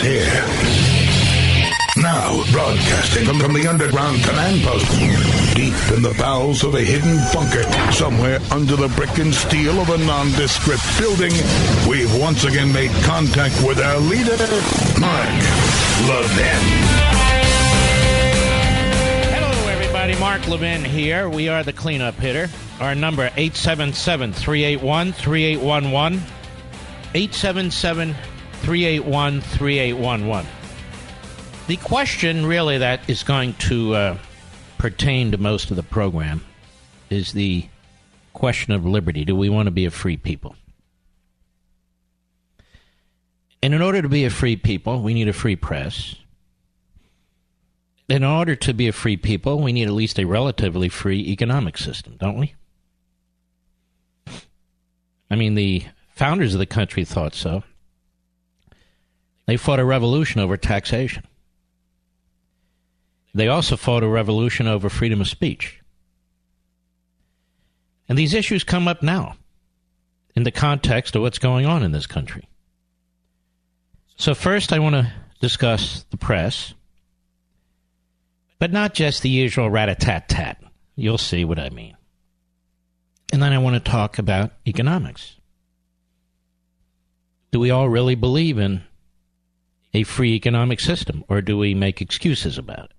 is here. Now, broadcasting from, from the underground command post, deep in the bowels of a hidden bunker, somewhere under the brick and steel of a nondescript building, we've once again made contact with our leader, Mark Levin. Hello, everybody. Mark Levin here. We are the cleanup hitter. Our number 877 381 3811. 877 381 3811. The question, really, that is going to uh, pertain to most of the program is the question of liberty. Do we want to be a free people? And in order to be a free people, we need a free press. In order to be a free people, we need at least a relatively free economic system, don't we? I mean, the founders of the country thought so. They fought a revolution over taxation. They also fought a revolution over freedom of speech. And these issues come up now in the context of what's going on in this country. So, first, I want to discuss the press, but not just the usual rat a tat tat. You'll see what I mean. And then I want to talk about economics. Do we all really believe in a free economic system, or do we make excuses about it?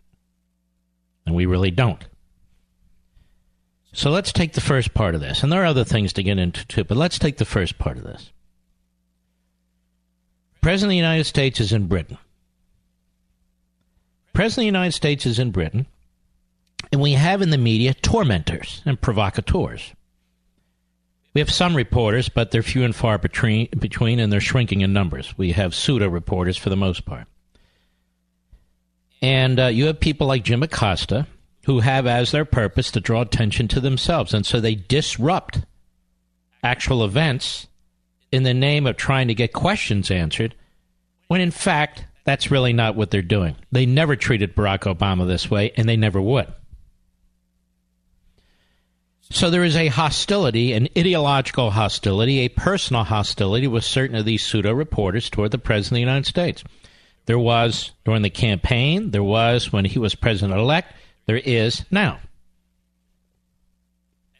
And we really don't. So let's take the first part of this. And there are other things to get into too, but let's take the first part of this. President of the United States is in Britain. President of the United States is in Britain, and we have in the media tormentors and provocateurs. We have some reporters, but they're few and far between, between and they're shrinking in numbers. We have pseudo reporters for the most part. And uh, you have people like Jim Acosta who have as their purpose to draw attention to themselves. And so they disrupt actual events in the name of trying to get questions answered, when in fact, that's really not what they're doing. They never treated Barack Obama this way, and they never would. So there is a hostility, an ideological hostility, a personal hostility with certain of these pseudo reporters toward the President of the United States. There was during the campaign, there was when he was president elect, there is now.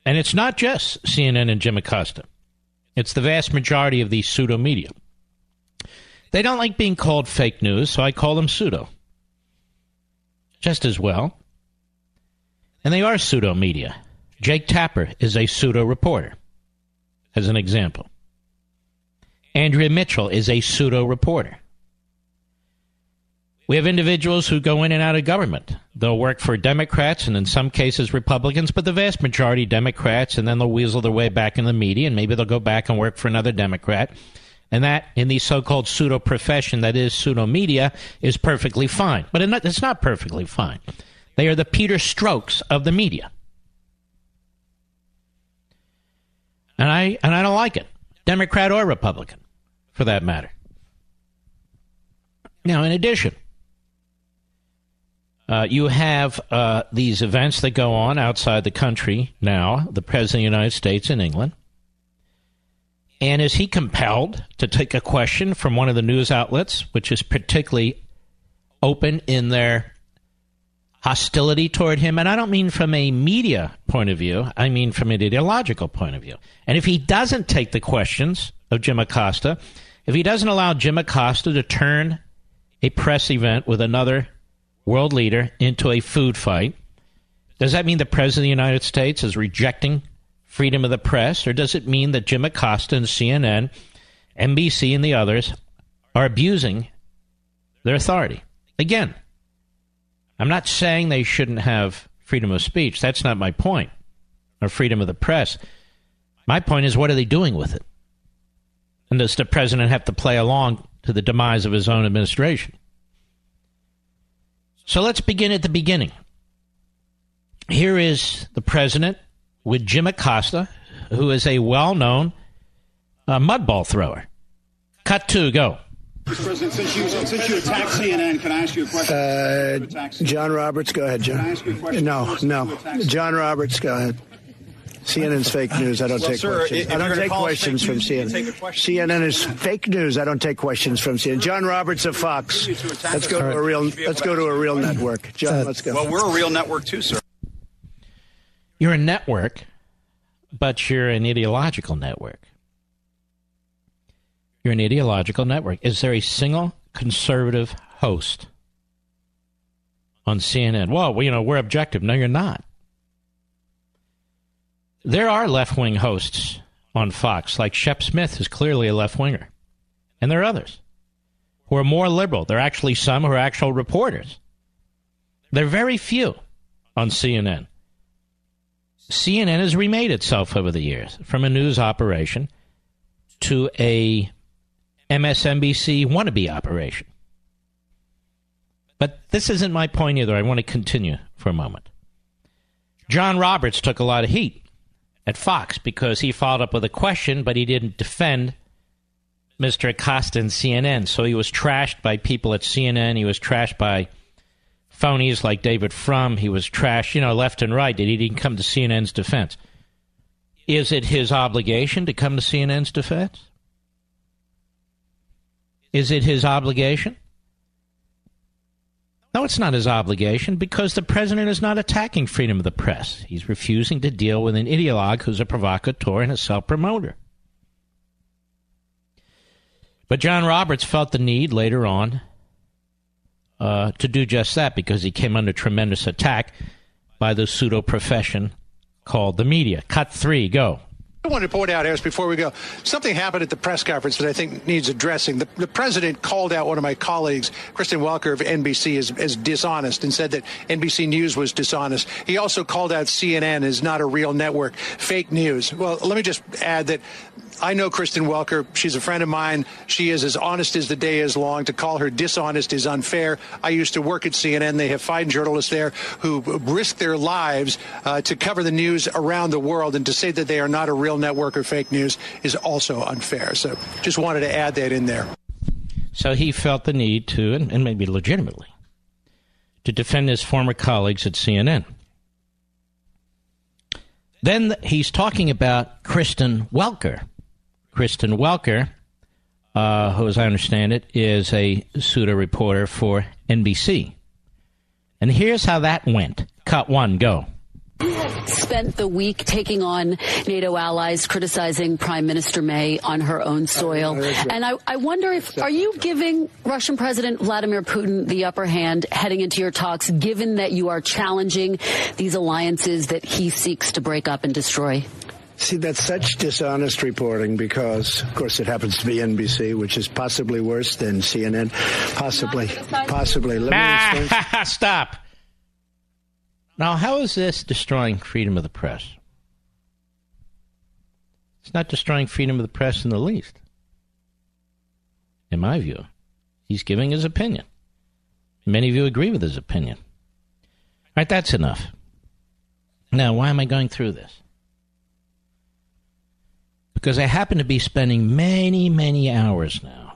And it's not just CNN and Jim Acosta, it's the vast majority of these pseudo media. They don't like being called fake news, so I call them pseudo. Just as well. And they are pseudo media. Jake Tapper is a pseudo reporter, as an example. Andrea Mitchell is a pseudo reporter. We have individuals who go in and out of government. They'll work for Democrats and in some cases Republicans, but the vast majority Democrats, and then they'll weasel their way back in the media, and maybe they'll go back and work for another Democrat. And that, in the so called pseudo profession that is pseudo media, is perfectly fine. But it's not perfectly fine. They are the Peter Strzoks of the media. And I, and I don't like it, Democrat or Republican, for that matter. Now, in addition, uh, you have uh, these events that go on outside the country now, the President of the United States in England. And is he compelled to take a question from one of the news outlets, which is particularly open in their hostility toward him? And I don't mean from a media point of view, I mean from an ideological point of view. And if he doesn't take the questions of Jim Acosta, if he doesn't allow Jim Acosta to turn a press event with another world leader into a food fight. Does that mean the President of the United States is rejecting freedom of the press, or does it mean that Jim Acosta and CNN, NBC, and the others are abusing their authority? Again, I'm not saying they shouldn't have freedom of speech. That's not my point, or freedom of the press. My point is, what are they doing with it? And does the president have to play along to the demise of his own administration? So let's begin at the beginning. Here is the president with Jim Acosta, who is a well known uh, mudball thrower. Cut two, go. Mr. President, since you, since you attacked CNN, can I ask you a question? Uh, John Roberts, go ahead, John. Can I ask you a question? No, no. John Roberts, go ahead. CNN's fake news. I don't Well, take sir, questions. I don't take questions fake from news, CNN. question. CNN is fake news. I don't take questions from CNN. John Roberts of Fox. You to attack Let's go to a real. You should be able Let's go to a real network. John, let's go. Well, we're a real network too, sir. You're a network, but you're an ideological network. You're an ideological network. Is there a single conservative host on CNN? Well, you know, we're objective. No, you're not. There are left wing hosts on Fox, like Shep Smith is clearly a left winger. And there are others who are more liberal. There are actually some who are actual reporters. There are very few on CNN. CNN has remade itself over the years from a news operation to a MSNBC wannabe operation. But this isn't my point either. I want to continue for a moment. John Roberts took a lot of heat at Fox because he followed up with a question, but he didn't defend Mr. Acosta and CNN. So he was trashed by people at CNN. He was trashed by phonies like David Frum. He was trashed, you know, left and right. that He didn't come to CNN's defense. Is it his obligation to come to CNN's defense? Is it his obligation? No, it's not his obligation because the president is not attacking freedom of the press. He's refusing to deal with an ideologue who's a provocateur and a self promoter. But John Roberts felt the need later on uh, to do just that because he came under tremendous attack by the pseudo profession called the media. Cut three, go. I want to point out, Harris, before we go, something happened at the press conference that I think needs addressing. The, the president called out one of my colleagues, Kristen Welker of NBC, as, as dishonest and said that NBC News was dishonest. He also called out CNN as not a real network, fake news. Well, let me just add that I know Kristen Welker. She's a friend of mine. She is as honest as the day is long. To call her dishonest is unfair. I used to work at CNN. They have fine journalists there who risk their lives uh, to cover the news around the world, and to say that they are not a real network or fake news is also unfair. So just wanted to add that in there. So he felt the need to, and, and maybe legitimately, to defend his former colleagues at CNN. Then he's talking about Kristen Welker. Kristen Welker, uh, who, as I understand it, is a pseudo reporter for NBC. And here's how that went. Cut one, go. Spent the week taking on NATO allies, criticizing Prime Minister May on her own soil. And I, I wonder if, are you giving Russian President Vladimir Putin the upper hand heading into your talks, given that you are challenging these alliances that he seeks to break up and destroy? See, that's such dishonest reporting because, of course, it happens to be NBC, which is possibly worse than CNN. Possibly. Possibly. Let me. Stop. Now, how is this destroying freedom of the press? It's not destroying freedom of the press in the least. In my view, he's giving his opinion. Many of you agree with his opinion. All right, that's enough. Now, why am I going through this? Because I happen to be spending many, many hours now,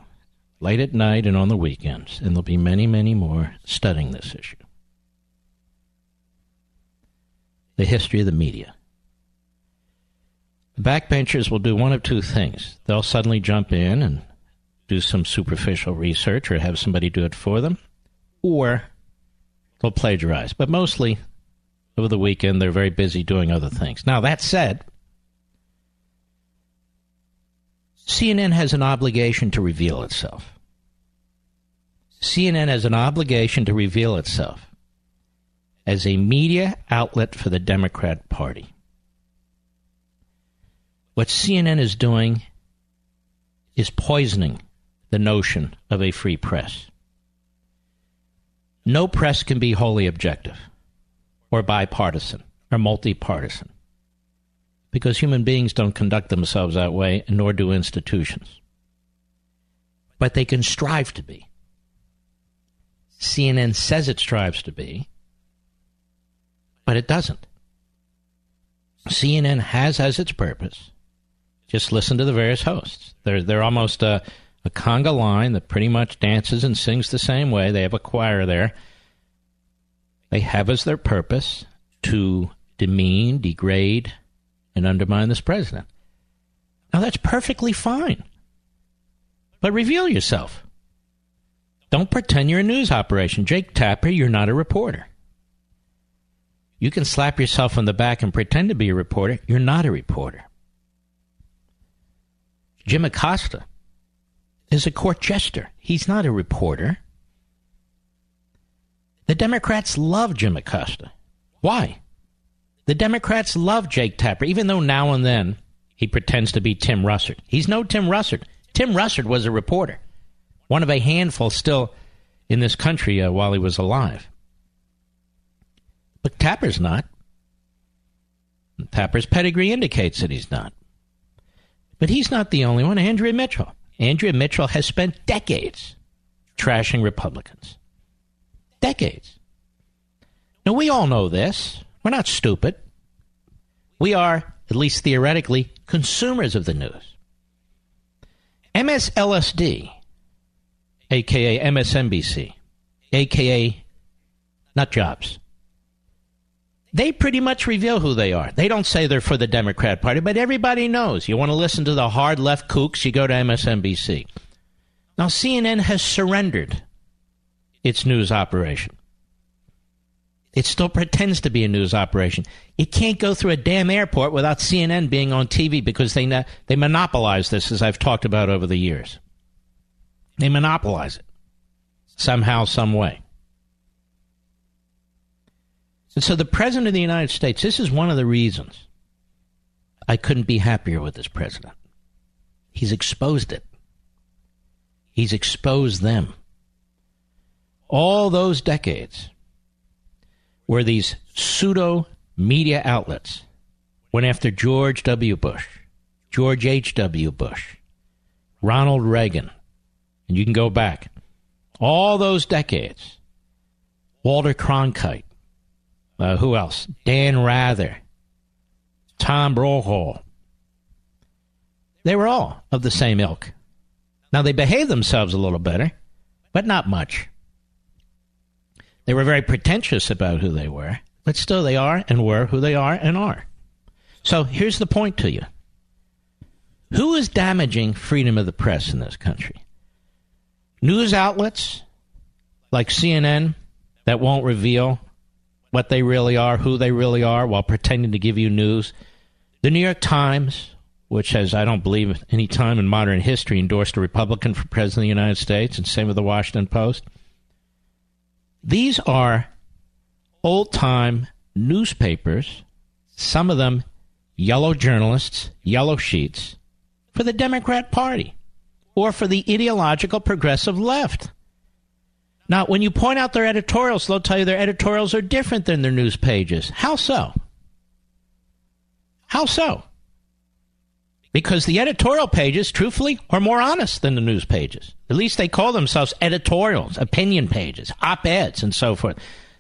late at night and on the weekends, and there'll be many, many more studying this issue. The history of the media. The backbenchers will do one of two things. They'll suddenly jump in and do some superficial research or have somebody do it for them, or they'll plagiarize. But mostly, over the weekend, they're very busy doing other things. Now, that said, CNN has an obligation to reveal itself. CNN has an obligation to reveal itself as a media outlet for the Democrat Party. What CNN is doing is poisoning the notion of a free press. No press can be wholly objective or bipartisan or multi-partisan because human beings don't conduct themselves that way, nor do institutions. But they can strive to be. CNN says it strives to be, but it doesn't. CNN has as its purpose. Just listen to the various hosts. They're they're almost a, a conga line that pretty much dances and sings the same way. They have a choir there. They have as their purpose to demean, degrade, and undermine this president. Now, that's perfectly fine. But reveal yourself. Don't pretend you're a news operation. Jake Tapper, you're not a reporter. You can slap yourself on the back and pretend to be a reporter. You're not a reporter. Jim Acosta is a court jester. He's not a reporter. The Democrats love Jim Acosta. Why? The Democrats love Jake Tapper, even though now and then he pretends to be Tim Russert. He's no Tim Russert. Tim Russert was a reporter, one of a handful still in this country uh, while he was alive. But Tapper's not. Tapper's pedigree indicates that he's not. But he's not the only one. Andrea Mitchell. Andrea Mitchell has spent decades trashing Republicans. Decades. Now, we all know this. We're not stupid. We are, at least theoretically, consumers of the news. MSLSD, aka MSNBC, aka not jobs. They pretty much reveal who they are. They don't say they're for the Democrat Party, but everybody knows. You want to listen to the hard left kooks, you go to MSNBC. Now, CNN has surrendered its news operation. It still pretends to be a news operation. It can't go through a damn airport without CNN being on TV because they they monopolize this, as I've talked about over the years. They monopolize it somehow, some way. And so, the president of the United States. This is one of the reasons I couldn't be happier with this president. He's exposed it. He's exposed them. All those decades where these pseudo media outlets went after George W. Bush, George H.W. Bush, Ronald Reagan, and you can go back all those decades. Walter Cronkite, uh, who else? Dan Rather, Tom Brokaw. They were all of the same ilk. Now they behaved themselves a little better, but not much. They were very pretentious about who they were, but still they are and were who they are and are. So here's the point to you Who is damaging freedom of the press in this country? News outlets like CNN that won't reveal what they really are, who they really are, while pretending to give you news. The New York Times, which has, I don't believe, any time in modern history endorsed a Republican for president of the United States, and same with the Washington Post. These are old time newspapers, some of them yellow journalists, yellow sheets, for the Democrat Party or for the ideological progressive left. Now, when you point out their editorials, they'll tell you their editorials are different than their news pages. How so? How so? Because the editorial pages, truthfully, are more honest than the news pages. At least they call themselves editorials, opinion pages, op eds, and so forth.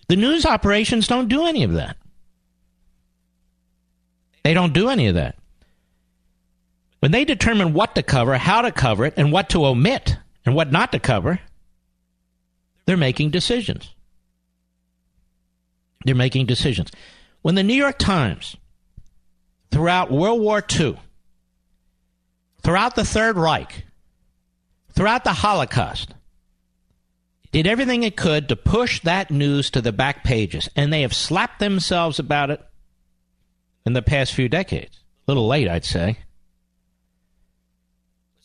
The news operations don't do any of that. They don't do any of that. When they determine what to cover, how to cover it, and what to omit, and what not to cover, they're making decisions. They're making decisions. When the New York Times, throughout World War II, throughout the Third Reich, throughout the Holocaust, did everything it could to push that news to the back pages, and they have slapped themselves about it in the past few decades. A little late, I'd say.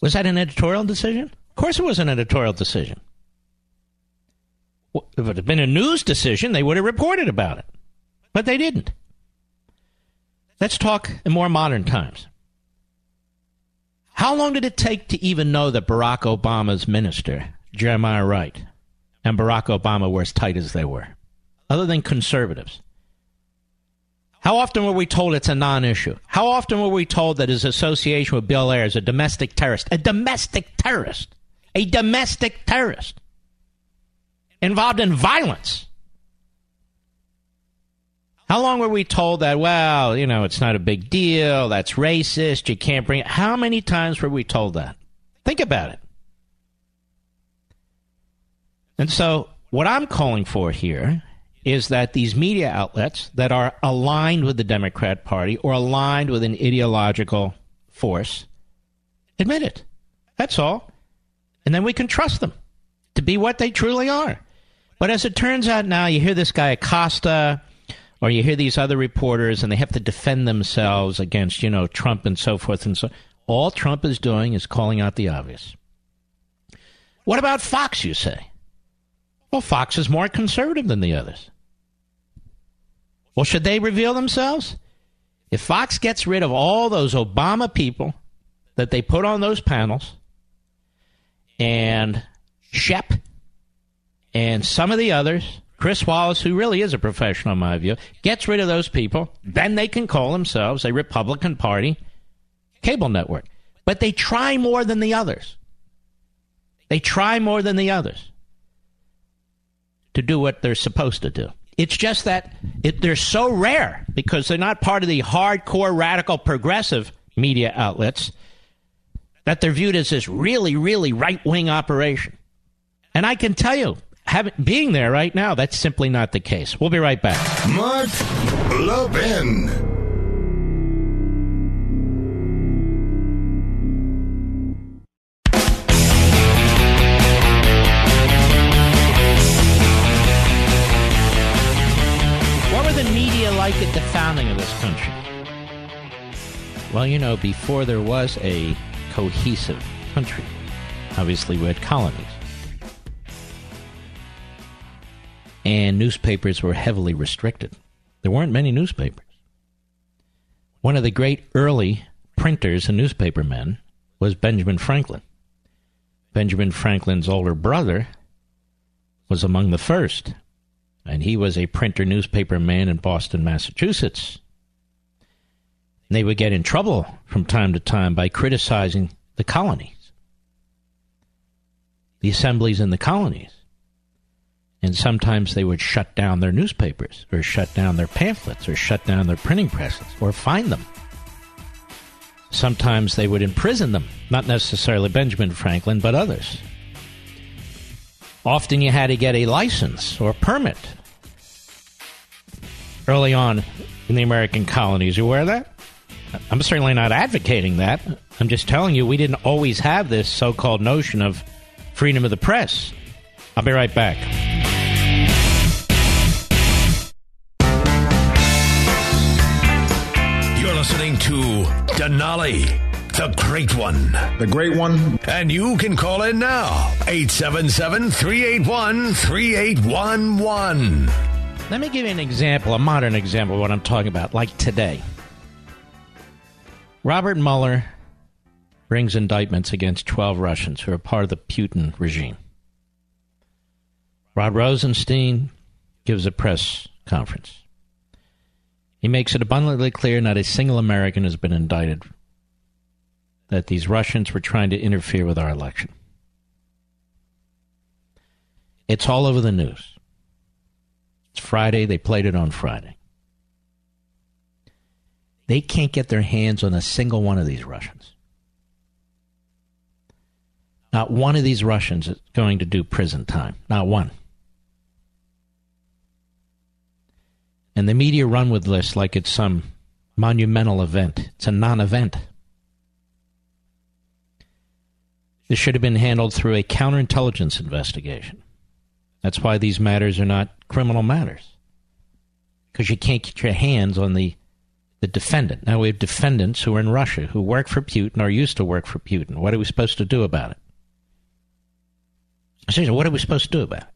Was that an editorial decision? Of course, it was an editorial decision. If it had been a news decision, they would have reported about it. But they didn't. Let's talk in more modern times. How long did it take to even know that Barack Obama's minister, Jeremiah Wright, and Barack Obama were as tight as they were, other than conservatives? How often were we told it's a non issue? How often were we told that his association with Bill Ayers a domestic terrorist? A domestic terrorist. A domestic terrorist. Involved in violence. How long were we told that, well, you know, it's not a big deal, that's racist, you can't bring it? How many times were we told that? Think about it. And so, what I'm calling for here is that these media outlets that are aligned with the Democrat Party or aligned with an ideological force admit it. That's all. And then we can trust them to be what they truly are. But as it turns out now, you hear this guy Acosta or you hear these other reporters and they have to defend themselves against, you know, Trump and so forth and so all Trump is doing is calling out the obvious. What about Fox, you say? Well, Fox is more conservative than the others. Well, should they reveal themselves? If Fox gets rid of all those Obama people that they put on those panels, and Shep, and some of the others, Chris Wallace, who really is a professional in my view, gets rid of those people, then they can call themselves a Republican Party cable network. But they try more than the others. They try more than the others to do what they're supposed to do. It's just that it, they're so rare because they're not part of the hardcore, radical, progressive media outlets that they're viewed as this really, really right wing operation. And I can tell you, having, being there right now, that's simply not the case. We'll be right back. Mark Levin. What was the media like at the founding of this country? Well, you know, before there was a cohesive country, obviously we had colonies. And newspapers were heavily restricted. There weren't many newspapers. One of the great early printers and newspapermen was Benjamin Franklin. Benjamin Franklin's older brother was among the first and he was a printer newspaper man in Boston, Massachusetts. They would get in trouble from time to time by criticizing the colonies, the assemblies in the colonies. And sometimes they would shut down their newspapers, or shut down their pamphlets, or shut down their printing presses, or fine them. Sometimes they would imprison them, not necessarily Benjamin Franklin, but others. Often you had to get a license or permit early on in the American colonies. You aware of that? I'm certainly not advocating that. I'm just telling you we didn't always have this so called notion of freedom of the press. I'll be right back. Listening to Denali. The Great One. The Great One. And you can call in now. 877 381 3811. Let me give you an example, a modern example of what I'm talking about, like today. Robert Mueller brings indictments against 12 Russians who are part of the Putin regime. Rod Rosenstein gives a press conference. He makes it abundantly clear not a single American has been indicted that these Russians were trying to interfere with our election. It's all over the news. It's Friday. They played it on Friday. They can't get their hands on a single one of these Russians. Not one of these Russians is going to do prison time. Not one. And the media run with this like it's some monumental event. It's a non event. This should have been handled through a counterintelligence investigation. That's why these matters are not criminal matters. Because you can't get your hands on the, the defendant. Now we have defendants who are in Russia who work for Putin or used to work for Putin. What are we supposed to do about it? Seriously, what are we supposed to do about it?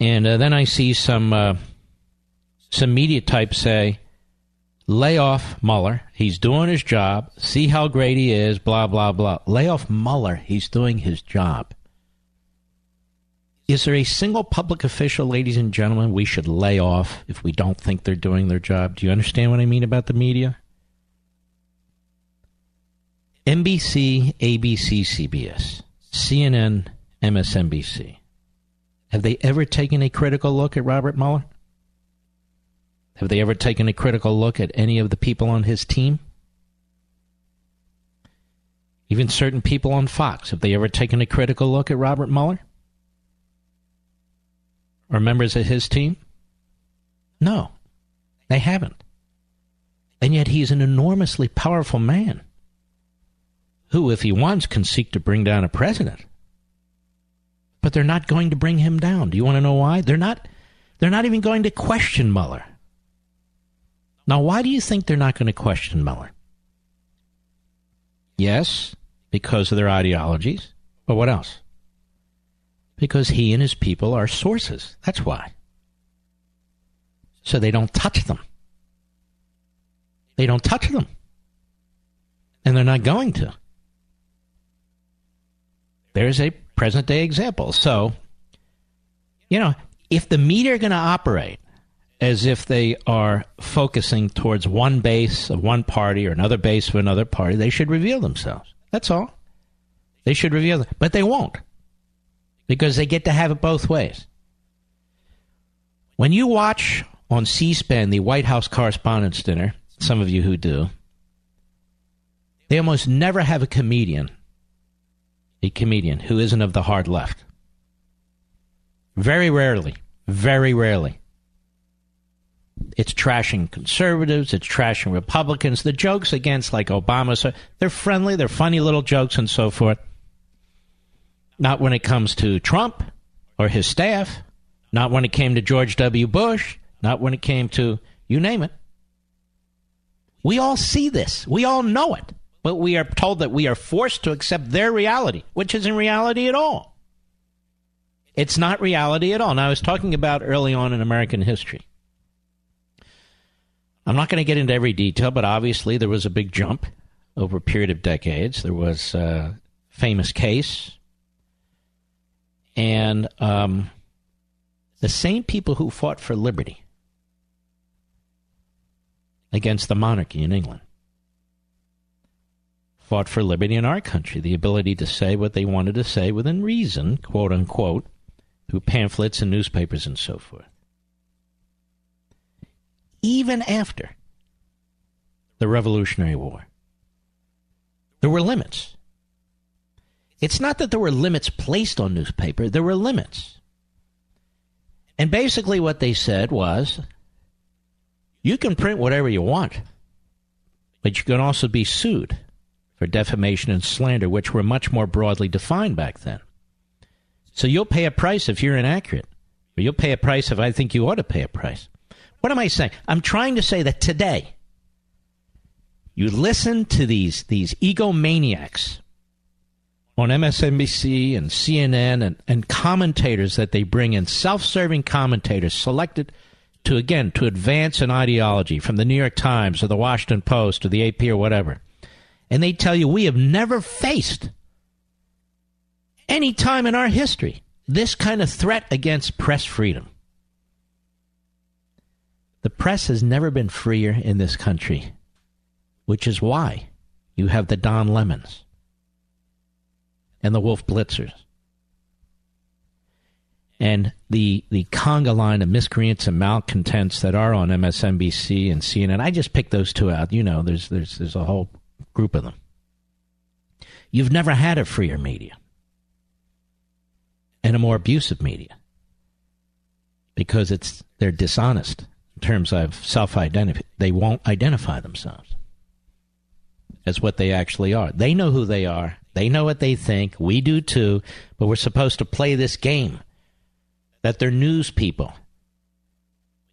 And uh, then I see some uh, some media types say, "Lay off Mueller. He's doing his job. See how great he is." Blah blah blah. Lay off Mueller. He's doing his job. Is there a single public official, ladies and gentlemen, we should lay off if we don't think they're doing their job? Do you understand what I mean about the media? NBC, ABC, CBS, CNN, MSNBC. Have they ever taken a critical look at Robert Mueller? Have they ever taken a critical look at any of the people on his team? Even certain people on Fox, have they ever taken a critical look at Robert Mueller? or members of his team? No, they haven't. And yet he's an enormously powerful man who, if he wants, can seek to bring down a president. But they're not going to bring him down. Do you want to know why? They're not they're not even going to question Mueller. Now, why do you think they're not going to question Mueller? Yes, because of their ideologies. But what else? Because he and his people are sources. That's why. So they don't touch them. They don't touch them. And they're not going to. There's a present day example. So, you know, if the media are going to operate as if they are focusing towards one base of one party or another base of another party, they should reveal themselves. That's all. They should reveal them. But they won't because they get to have it both ways. When you watch on C SPAN the White House Correspondents' Dinner, some of you who do, they almost never have a comedian, a comedian who isn't of the hard left. Very rarely. Very rarely. It's trashing conservatives. It's trashing Republicans. The jokes against, like Obama, so they're friendly. They're funny little jokes and so forth. Not when it comes to Trump or his staff. Not when it came to George W. Bush. Not when it came to you name it. We all see this. We all know it. But we are told that we are forced to accept their reality, which isn't reality at all. It's not reality at all. Now, I was talking about early on in American history. I'm not going to get into every detail, but obviously there was a big jump over a period of decades. There was a famous case. And um, the same people who fought for liberty against the monarchy in England fought for liberty in our country, the ability to say what they wanted to say within reason, quote unquote, through pamphlets and newspapers and so forth. Even after the Revolutionary War, there were limits. It's not that there were limits placed on newspaper, there were limits. And basically, what they said was you can print whatever you want, but you can also be sued for defamation and slander, which were much more broadly defined back then. So you'll pay a price if you're inaccurate. Or you'll pay a price if I think you ought to pay a price. What am I saying? I'm trying to say that today, you listen to these, these egomaniacs on MSNBC and CNN and, and commentators that they bring in, self serving commentators selected to, again, to advance an ideology from the New York Times or the Washington Post or the AP or whatever. And they tell you we have never faced any time in our history this kind of threat against press freedom. The press has never been freer in this country, which is why you have the Don Lemons and the Wolf Blitzers and the the conga line of miscreants and malcontents that are on MSNBC and CNN. I just picked those two out. You know, there's there's there's a whole group of them. You've never had a freer media and a more abusive media because it's they're dishonest in terms of self-identity. They won't identify themselves as what they actually are. They know who they are. They know what they think. We do too. But we're supposed to play this game that they're news people.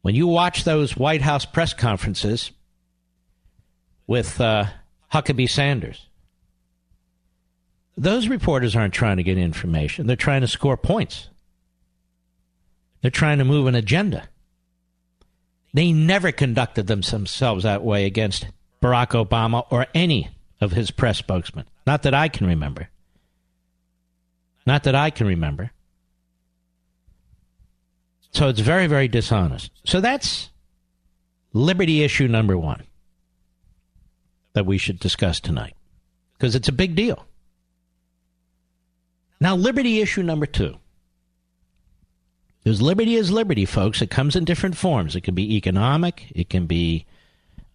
When you watch those White House press conferences with uh, Huckabee Sanders, those reporters aren't trying to get information. They're trying to score points. They're trying to move an agenda. They never conducted themselves that way against Barack Obama or any of his press spokesmen. Not that I can remember. Not that I can remember. So it's very, very dishonest. So that's liberty issue number one that we should discuss tonight because it's a big deal. Now, liberty issue number two. Because liberty is liberty, folks. It comes in different forms. It can be economic, it can be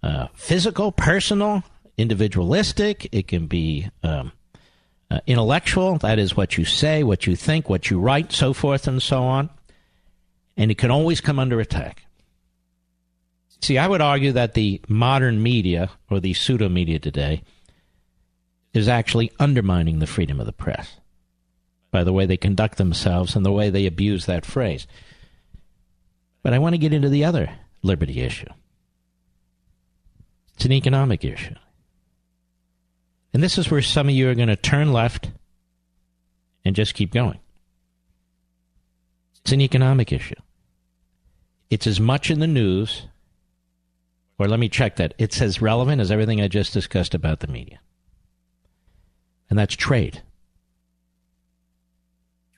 uh, physical, personal, individualistic, it can be um, uh, intellectual. That is what you say, what you think, what you write, so forth and so on. and it can always come under attack. See, I would argue that the modern media, or the pseudo media today, is actually undermining the freedom of the press by the way they conduct themselves and the way they abuse that phrase. But I want to get into the other liberty issue. It's an economic issue. And this is where some of you are going to turn left and just keep going. It's an economic issue. It's as much in the news, or let me check that, it's as relevant as everything I just discussed about the media. And that's trade.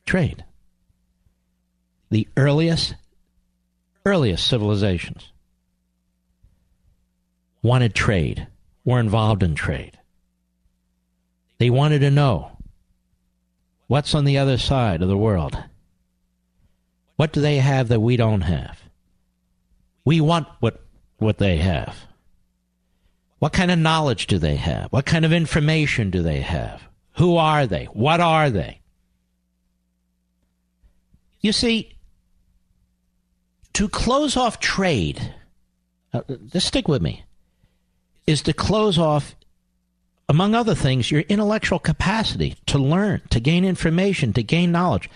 Trade. The earliest, earliest civilizations wanted trade, were involved in trade. They wanted to know what's on the other side of the world. What do they have that we don't have? We want what, what they have. What kind of knowledge do they have? What kind of information do they have? Who are they? What are they? You see, to close off trade, uh, just stick with me is to close off, among other things, your intellectual capacity to learn, to gain information, to gain knowledge.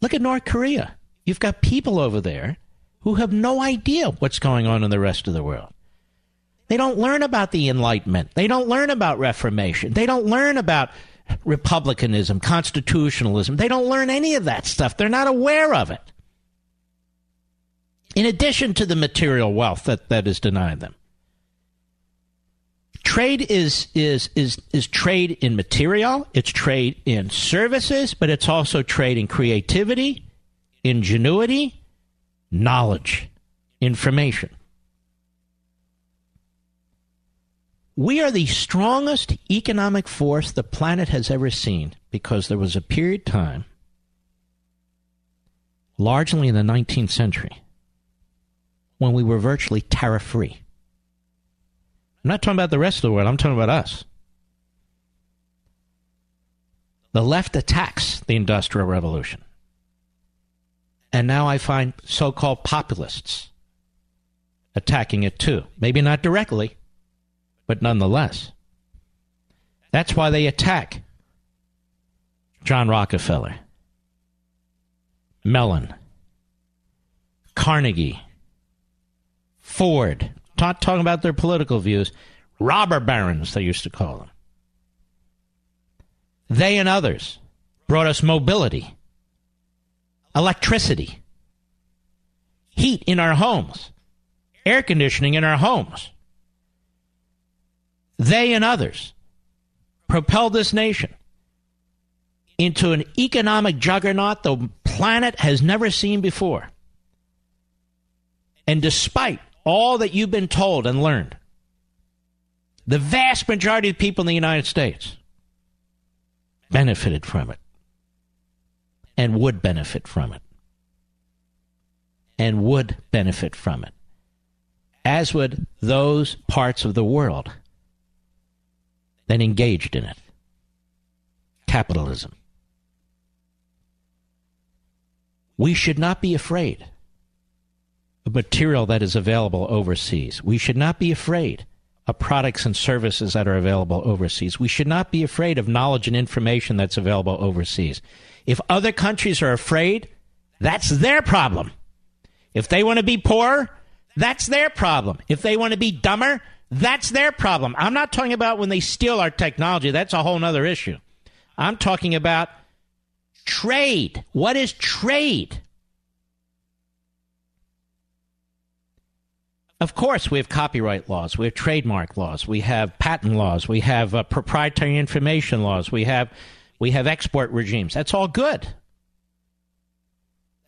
Look at North Korea. You've got people over there who have no idea what's going on in the rest of the world. They don't learn about the Enlightenment. They don't learn about Reformation. They don't learn about republicanism, constitutionalism. They don't learn any of that stuff. They're not aware of it. In addition to the material wealth that, that is denied them. Trade is is is is trade in material, it's trade in services, but it's also trade in creativity, ingenuity, knowledge, information. We are the strongest economic force the planet has ever seen because there was a period of time, largely in the 19th century, when we were virtually tariff free. I'm not talking about the rest of the world, I'm talking about us. The left attacks the Industrial Revolution. And now I find so called populists attacking it too. Maybe not directly, but nonetheless. That's why they attack John Rockefeller, Mellon, Carnegie, Ford, not talking about their political views, robber barons, they used to call them. They and others brought us mobility, electricity, heat in our homes, air conditioning in our homes. They and others propelled this nation into an economic juggernaut the planet has never seen before. And despite all that you've been told and learned, the vast majority of people in the United States benefited from it and would benefit from it. And would benefit from it. As would those parts of the world that engaged in it. Capitalism. We should not be afraid of material that is available overseas. We should not be afraid of products and services that are available overseas. We should not be afraid of knowledge and information that's available overseas. If other countries are afraid, that's their problem. If they want to be poor, that's their problem. If they want to be dumber, that's their problem. I'm not talking about when they steal our technology. That's a whole other issue. I'm talking about trade. What is trade? Of course, we have copyright laws, we have trademark laws, we have patent laws, we have uh, proprietary information laws, we have we have export regimes. That's all good.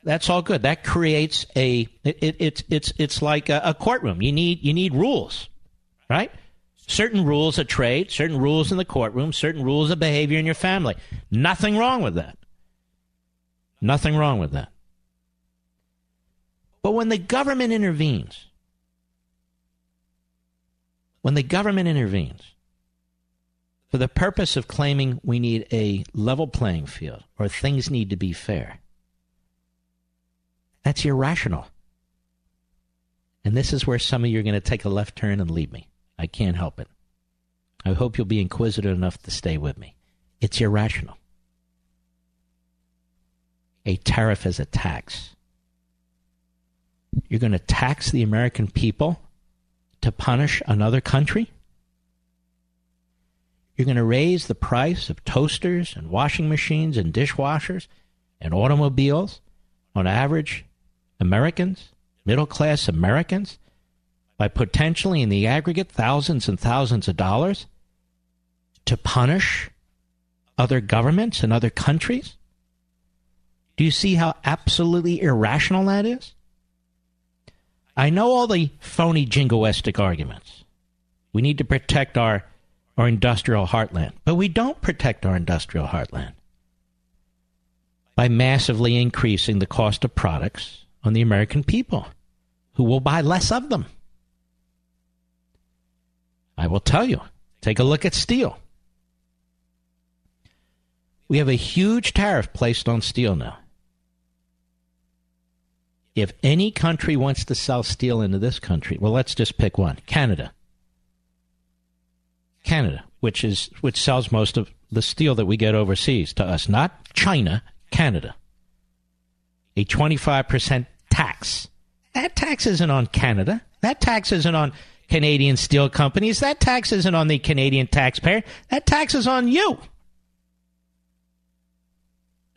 That's all good. That creates a it, it, it's it's it's like a, a courtroom. You need you need rules, right? Certain rules of trade, certain rules in the courtroom, certain rules of behavior in your family. Nothing wrong with that. Nothing wrong with that. But when the government intervenes when the government intervenes for the purpose of claiming we need a level playing field or things need to be fair, That's irrational. And this is where some of you are going to take a left turn and leave me. I can't help it. I hope you'll be inquisitive enough to stay with me. It's irrational. A tariff is a tax. You're going to tax the American people to punish another country? You're going to raise the price of toasters and washing machines and dishwashers and automobiles on average Americans, middle class Americans, by potentially in the aggregate thousands and thousands of dollars to punish other governments and other countries? Do you see how absolutely irrational that is? I know all the phony jingoistic arguments. We need to protect our, our industrial heartland, but we don't protect our industrial heartland by massively increasing the cost of products on the American people who will buy less of them. I will tell you take a look at steel. We have a huge tariff placed on steel now. If any country wants to sell steel into this country, well, let's just pick one Canada. Canada, which is which sells most of the steel that we get overseas to us, not China, Canada. A 25% tax. That tax isn't on Canada. That tax isn't on Canadian steel companies. That tax isn't on the Canadian taxpayer. That tax is on you.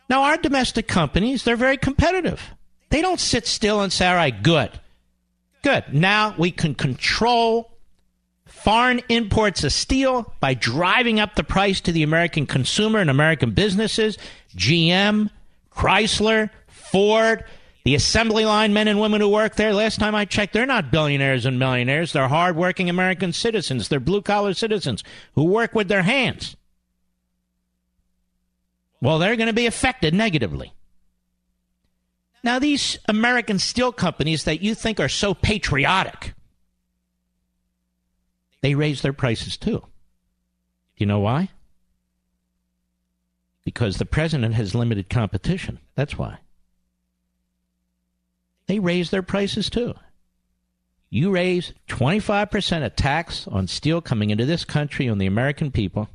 Now, our domestic companies, they're very competitive. They don't sit still and say, all right, good. Good. Now we can control foreign imports of steel by driving up the price to the American consumer and American businesses. GM, Chrysler, Ford, the assembly line men and women who work there, last time I checked, they're not billionaires and millionaires. They're hardworking American citizens. They're blue collar citizens who work with their hands. Well, they're going to be affected negatively. Now, these American steel companies that you think are so patriotic, they raise their prices too. You know why? Because the president has limited competition. That's why. They raise their prices too. You raise 25% of tax on steel coming into this country on the American people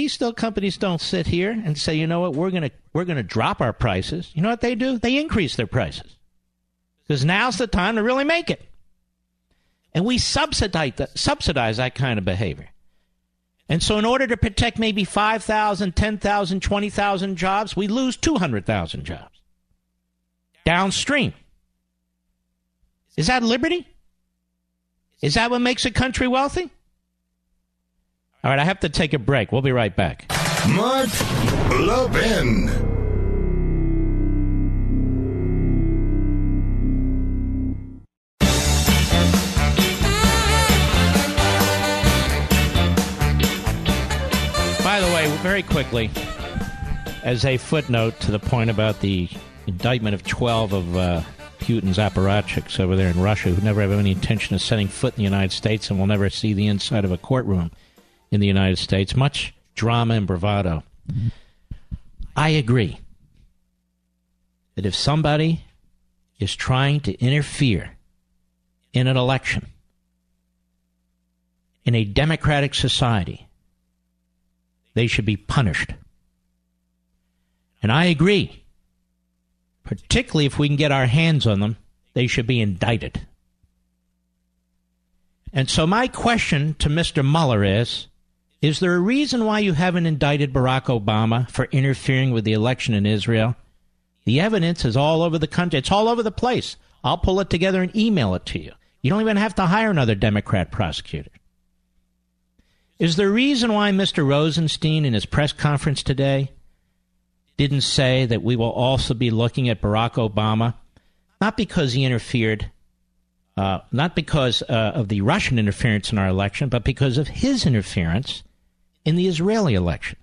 these steel companies don't sit here and say, you know what, we're going to we're going to drop our prices. You know what they do? They increase their prices because now's the time to really make it. And we subsidize that, subsidize that kind of behavior. And so, in order to protect maybe 5,000, 10,000, 20,000 jobs, we lose 200,000 jobs downstream. Is that liberty? Is that what makes a country wealthy? All right, I have to take a break. We'll be right back. Mark Levin. Very quickly, as a footnote to the point about the indictment of 12 of uh, Putin's apparatchiks over there in Russia who never have any intention of setting foot in the United States and will never see the inside of a courtroom in the United States, much drama and bravado. I agree that if somebody is trying to interfere in an election in a democratic society, they should be punished. And I agree, particularly if we can get our hands on them, they should be indicted. And so, my question to Mr. Mueller is is there a reason why you haven't indicted Barack Obama for interfering with the election in Israel? The evidence is all over the country. It's all over the place. I'll pull it together and email it to you. You don't even have to hire another Democrat prosecutor. Is there a reason why Mr. Rosenstein in his press conference today didn't say that we will also be looking at Barack Obama? Not because he interfered, uh, not because uh, of the Russian interference in our election, but because of his interference in the Israeli election.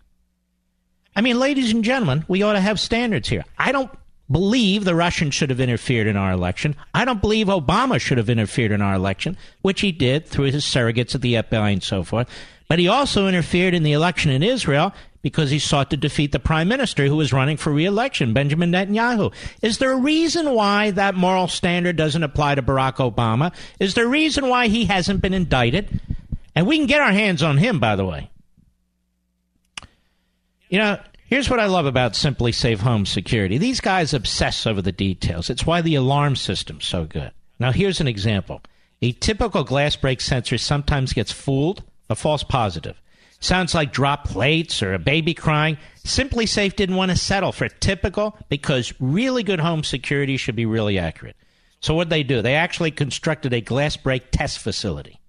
I mean, ladies and gentlemen, we ought to have standards here. I don't believe the Russians should have interfered in our election. I don't believe Obama should have interfered in our election, which he did through his surrogates at the FBI and so forth. But he also interfered in the election in Israel because he sought to defeat the prime minister who was running for re-election, Benjamin Netanyahu. Is there a reason why that moral standard doesn't apply to Barack Obama? Is there a reason why he hasn't been indicted? And we can get our hands on him, by the way. You know, here's what I love about SimpliSafe Home Security. These guys obsess over the details. It's why the alarm system's so good. Now, here's an example. A typical glass break sensor sometimes gets fooled, a false positive. Sounds like drop plates or a baby crying. SimpliSafe didn't want to settle for typical because really good home security should be really accurate. So what they do? They actually constructed a glass break test facility,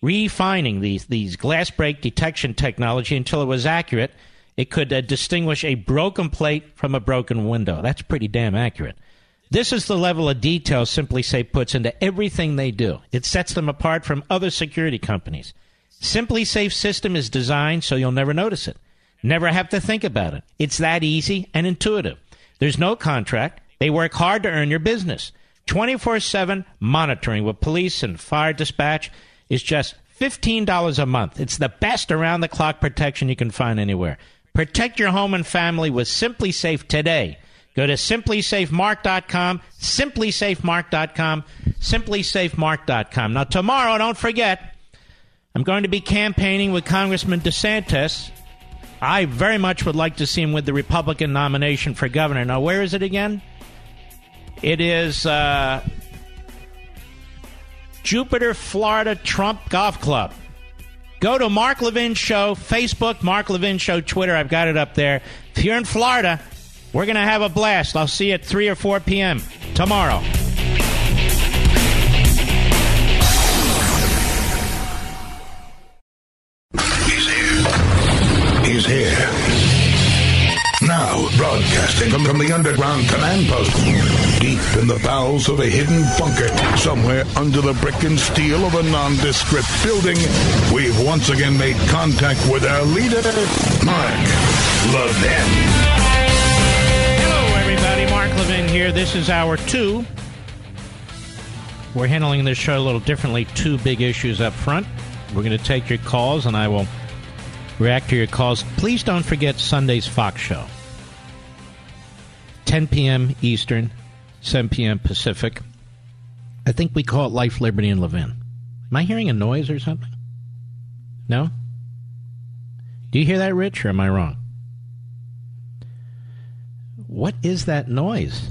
refining these these glass break detection technology until it was accurate. It could uh, distinguish a broken plate from a broken window. That's pretty damn accurate. This is the level of detail SimpliSafe puts into everything they do. It sets them apart from other security companies. SimpliSafe system is designed so you'll never notice it. Never have to think about it. It's that easy and intuitive. There's no contract. They work hard to earn your business. 24 7 monitoring with police and fire dispatch is just $15 a month. It's the best around the clock protection you can find anywhere. Protect your home and family with SimpliSafe today. Go to simplisafemark.com, simplisafemark.com, simplisafemark.com. Now, tomorrow, don't forget, I'm going to be campaigning with Congressman DeSantis. I very much would like to see him with the Republican nomination for governor. Now, where is it again? It is uh, Jupiter, Florida Trump Golf Club. Go to Mark Levin Show, Facebook, Mark Levin Show, Twitter. I've got it up there. If you're in Florida, we're going to have a blast. I'll see you at 3 or 4 p.m. tomorrow. Broadcasting from, from the underground command post, deep in the bowels of a hidden bunker, somewhere under the brick and steel of a nondescript building, we've once again made contact with our leader, Mark Levin. Hello, everybody. Mark Levin here. This is hour two. We're handling this show a little differently. Two big issues up front. We're going to take your calls, and I will react to your calls. Please don't forget Sunday's Fox show. 10 p.m. Eastern, 7 p.m. Pacific. I think we call it Life, Liberty, and Levin. Am I hearing a noise or something? No? Do you hear that, Rich, or am I wrong? What is that noise?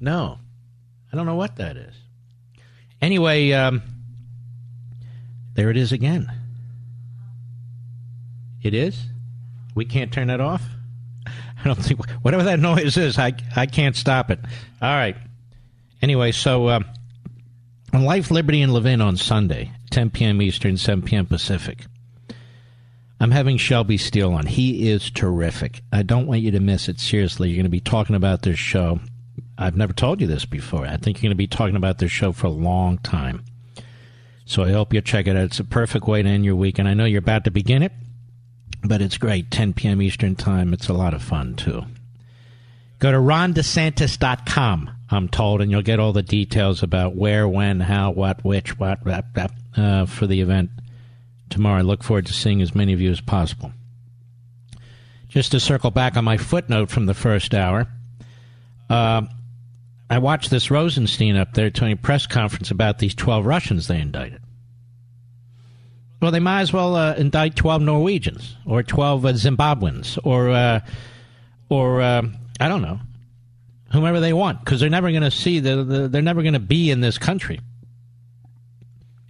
No. I don't know what that is. Anyway, um, there it is again. It is? We can't turn it off? I don't think, whatever that noise is, I, I can't stop it. All right. Anyway, so um, on Life, Liberty, and Levin on Sunday, 10 p.m. Eastern, 7 p.m. Pacific, I'm having Shelby Steele on. He is terrific. I don't want you to miss it. Seriously, you're going to be talking about this show. I've never told you this before. I think you're going to be talking about this show for a long time. So I hope you check it out. It's a perfect way to end your week, and I know you're about to begin it but it's great. 10 p.m. Eastern Time. It's a lot of fun, too. Go to rondesantis.com, I'm told, and you'll get all the details about where, when, how, what, which, what, uh, for the event tomorrow. I look forward to seeing as many of you as possible. Just to circle back on my footnote from the first hour, uh, I watched this Rosenstein up there doing a press conference about these 12 Russians they indicted. Well, they might as well uh, indict 12 Norwegians or 12 uh, Zimbabweans or, uh, or uh, I don't know, whomever they want, because they're never going to see, the, the, they're never going to be in this country.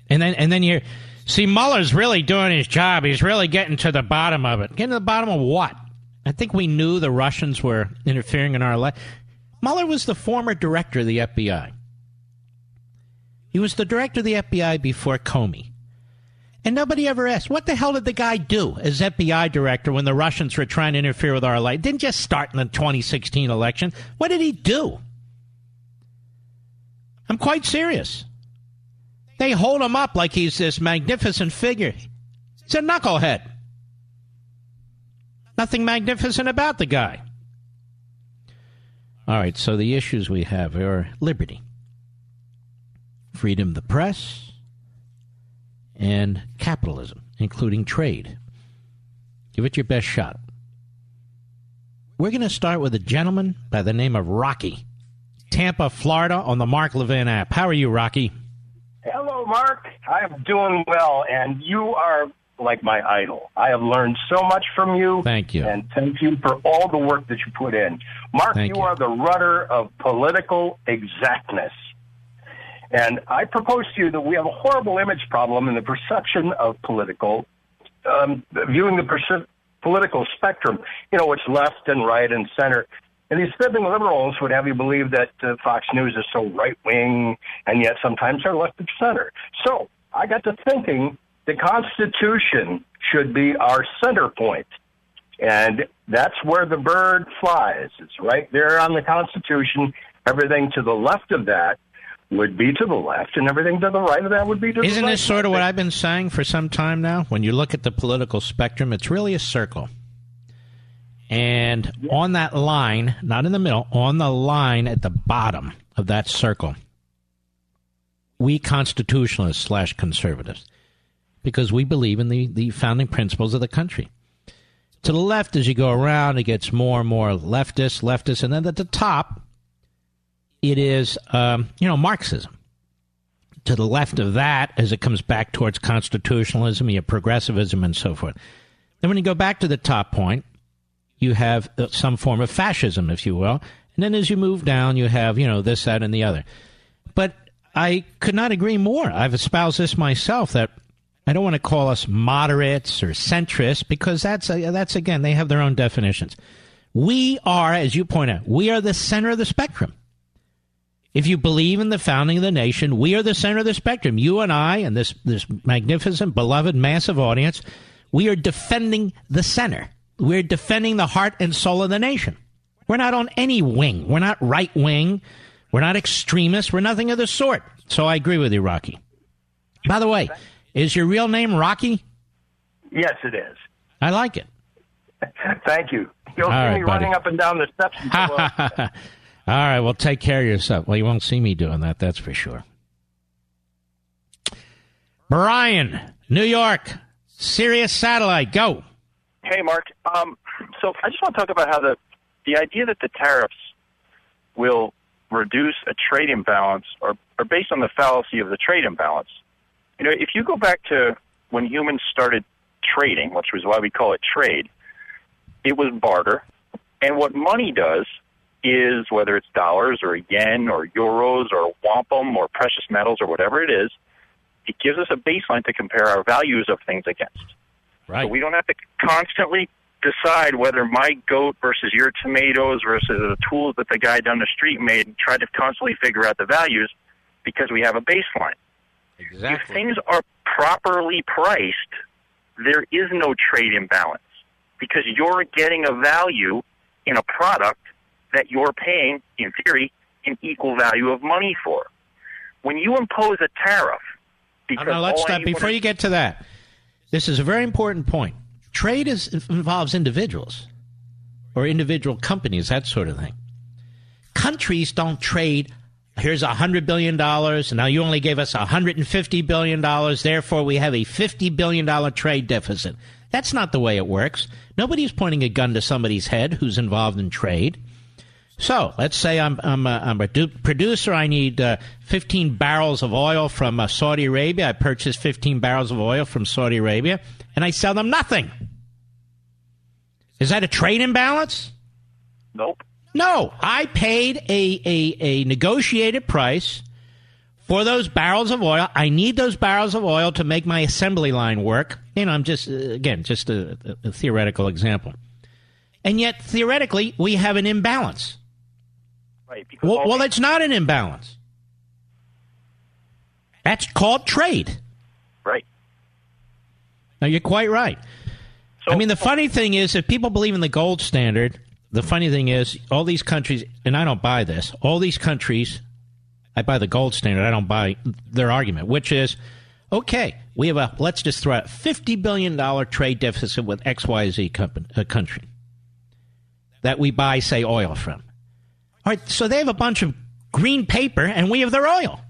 And then, and then you see, Mueller's really doing his job. He's really getting to the bottom of it. Getting to the bottom of what? I think we knew the Russians were interfering in our life. Mueller was the former director of the FBI. He was the director of the FBI before Comey. And nobody ever asked, what the hell did the guy do as FBI director when the Russians were trying to interfere with our life? Didn't just start in the 2016 election. What did he do? I'm quite serious. They hold him up like he's this magnificent figure. He's a knucklehead. Nothing magnificent about the guy. All right, so the issues we have are liberty, freedom of the press, and capitalism, including trade. Give it your best shot. We're going to start with a gentleman by the name of Rocky, Tampa, Florida, on the Mark Levin app. How are you, Rocky? Hello, Mark. I am doing well, and you are like my idol. I have learned so much from you. Thank you. And thank you for all the work that you put in. Mark, you, you. are the rudder of political exactness. And I propose to you that we have a horrible image problem in the perception of political, um, viewing the perce- political spectrum. You know, it's left and right and center. And these fibbing liberals would have you believe that uh, Fox News is so right wing, and yet sometimes they're left of center. So I got to thinking the Constitution should be our center point. And that's where the bird flies. It's right there on the Constitution. Everything to the left of that would be to the left, and everything to the right of that would be to the Isn't this sort of what I've been saying for some time now? When you look at the political spectrum, it's really a circle. And on that line, not in the middle, on the line at the bottom of that circle, we constitutionalists slash conservatives, because we believe in the, the founding principles of the country. To the left, as you go around, it gets more and more leftist, leftist, and then at the top, it is, um, you know, Marxism to the left of that as it comes back towards constitutionalism, you have progressivism, and so forth. Then when you go back to the top point, you have uh, some form of fascism, if you will. And then as you move down, you have, you know, this, that, and the other. But I could not agree more. I've espoused this myself that I don't want to call us moderates or centrists because that's, uh, that's again, they have their own definitions. We are, as you point out, we are the center of the spectrum. If you believe in the founding of the nation, we are the center of the spectrum. You and I, and this, this magnificent, beloved, massive audience, we are defending the center. We're defending the heart and soul of the nation. We're not on any wing. We're not right wing. We're not extremists. We're nothing of the sort. So I agree with you, Rocky. By the way, is your real name Rocky? Yes, it is. I like it. Thank you. You'll All see right, me buddy. running up and down the steps. All right, well, take care of yourself. Well, you won't see me doing that, that's for sure. Brian, New York, Sirius Satellite, go. Hey, Mark. Um, so I just want to talk about how the the idea that the tariffs will reduce a trade imbalance are, are based on the fallacy of the trade imbalance. You know, if you go back to when humans started trading, which was why we call it trade, it was barter. And what money does is, whether it's dollars or yen or euros or wampum or precious metals or whatever it is, it gives us a baseline to compare our values of things against. Right. So we don't have to constantly decide whether my goat versus your tomatoes versus the tools that the guy down the street made and try to constantly figure out the values because we have a baseline. Exactly. If things are properly priced, there is no trade imbalance because you're getting a value in a product that you're paying, in theory, an equal value of money for. When you impose a tariff, because Now, let's stop. Before you get to that, this is a very important point. Trade is, involves individuals or individual companies, that sort of thing. Countries don't trade. Here's a hundred billion dollars, and now you only gave us a hundred and fifty billion dollars. Therefore, we have a fifty billion dollar trade deficit. That's not the way it works. Nobody's pointing a gun to somebody's head who's involved in trade. So let's say I'm I'm a, I'm a du- producer. I need uh, 15 barrels of oil from uh, Saudi Arabia. I purchase 15 barrels of oil from Saudi Arabia, and I sell them nothing. Is that a trade imbalance? Nope. No, I paid a, a, a negotiated price for those barrels of oil. I need those barrels of oil to make my assembly line work. You know, I'm just, uh, again, just a, a theoretical example. And yet, theoretically, we have an imbalance. Right. Well, well, it's not an imbalance. That's called trade. right. Now, you're quite right. I mean, the funny thing is, if people believe in the gold standard, the funny thing is, all these countries, and I don't buy this, all these countries, I buy the gold standard, I don't buy their argument, which is, okay, we have a, let's just throw out a $50 billion trade deficit with XYZ company, uh, country that we buy, say, oil from. All right, so they have a bunch of green paper, and we have their oil.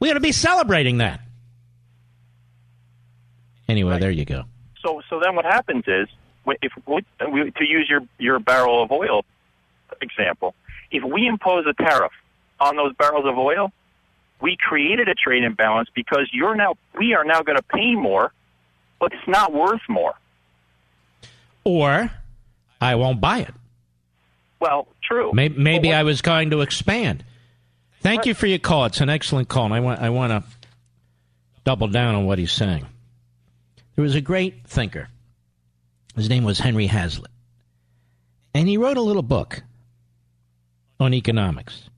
We ought to be celebrating that. Anyway, there you go. So, so then what happens is if we, to use your your barrel of oil example, if we impose a tariff on those barrels of oil, we created a trade imbalance because you're now we are now going to pay more, but it's not worth more. Or I won't buy it. Well, true. Maybe, maybe I was going to expand. Thank right. you for your call. It's an excellent call, and I want I want to double down on what he's saying. There was a great thinker. His name was Henry Hazlitt, and he wrote a little book on economics.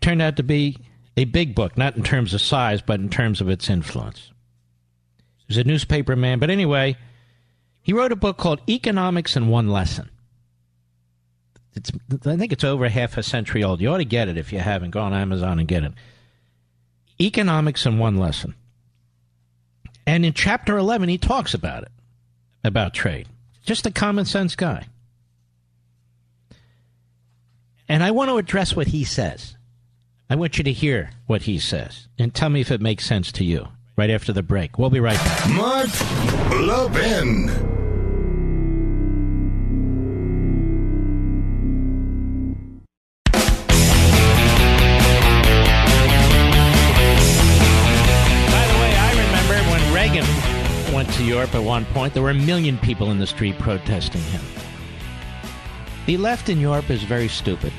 Turned out to be a big book, not in terms of size, but in terms of its influence. He was a newspaper man, but anyway, he wrote a book called Economics in One Lesson. It's, I think it's over half a century old. You ought to get it if you haven't. Go on Amazon and get it. Economics in One Lesson. And in chapter 11, he talks about it, about trade. Just a common sense guy. And I want to address what he says. I want you to hear what he says and tell me if it makes sense to you right after the break. We'll be right back. Mark Levin. At one point, there were a million people in the street protesting him. The left in Europe is very stupid.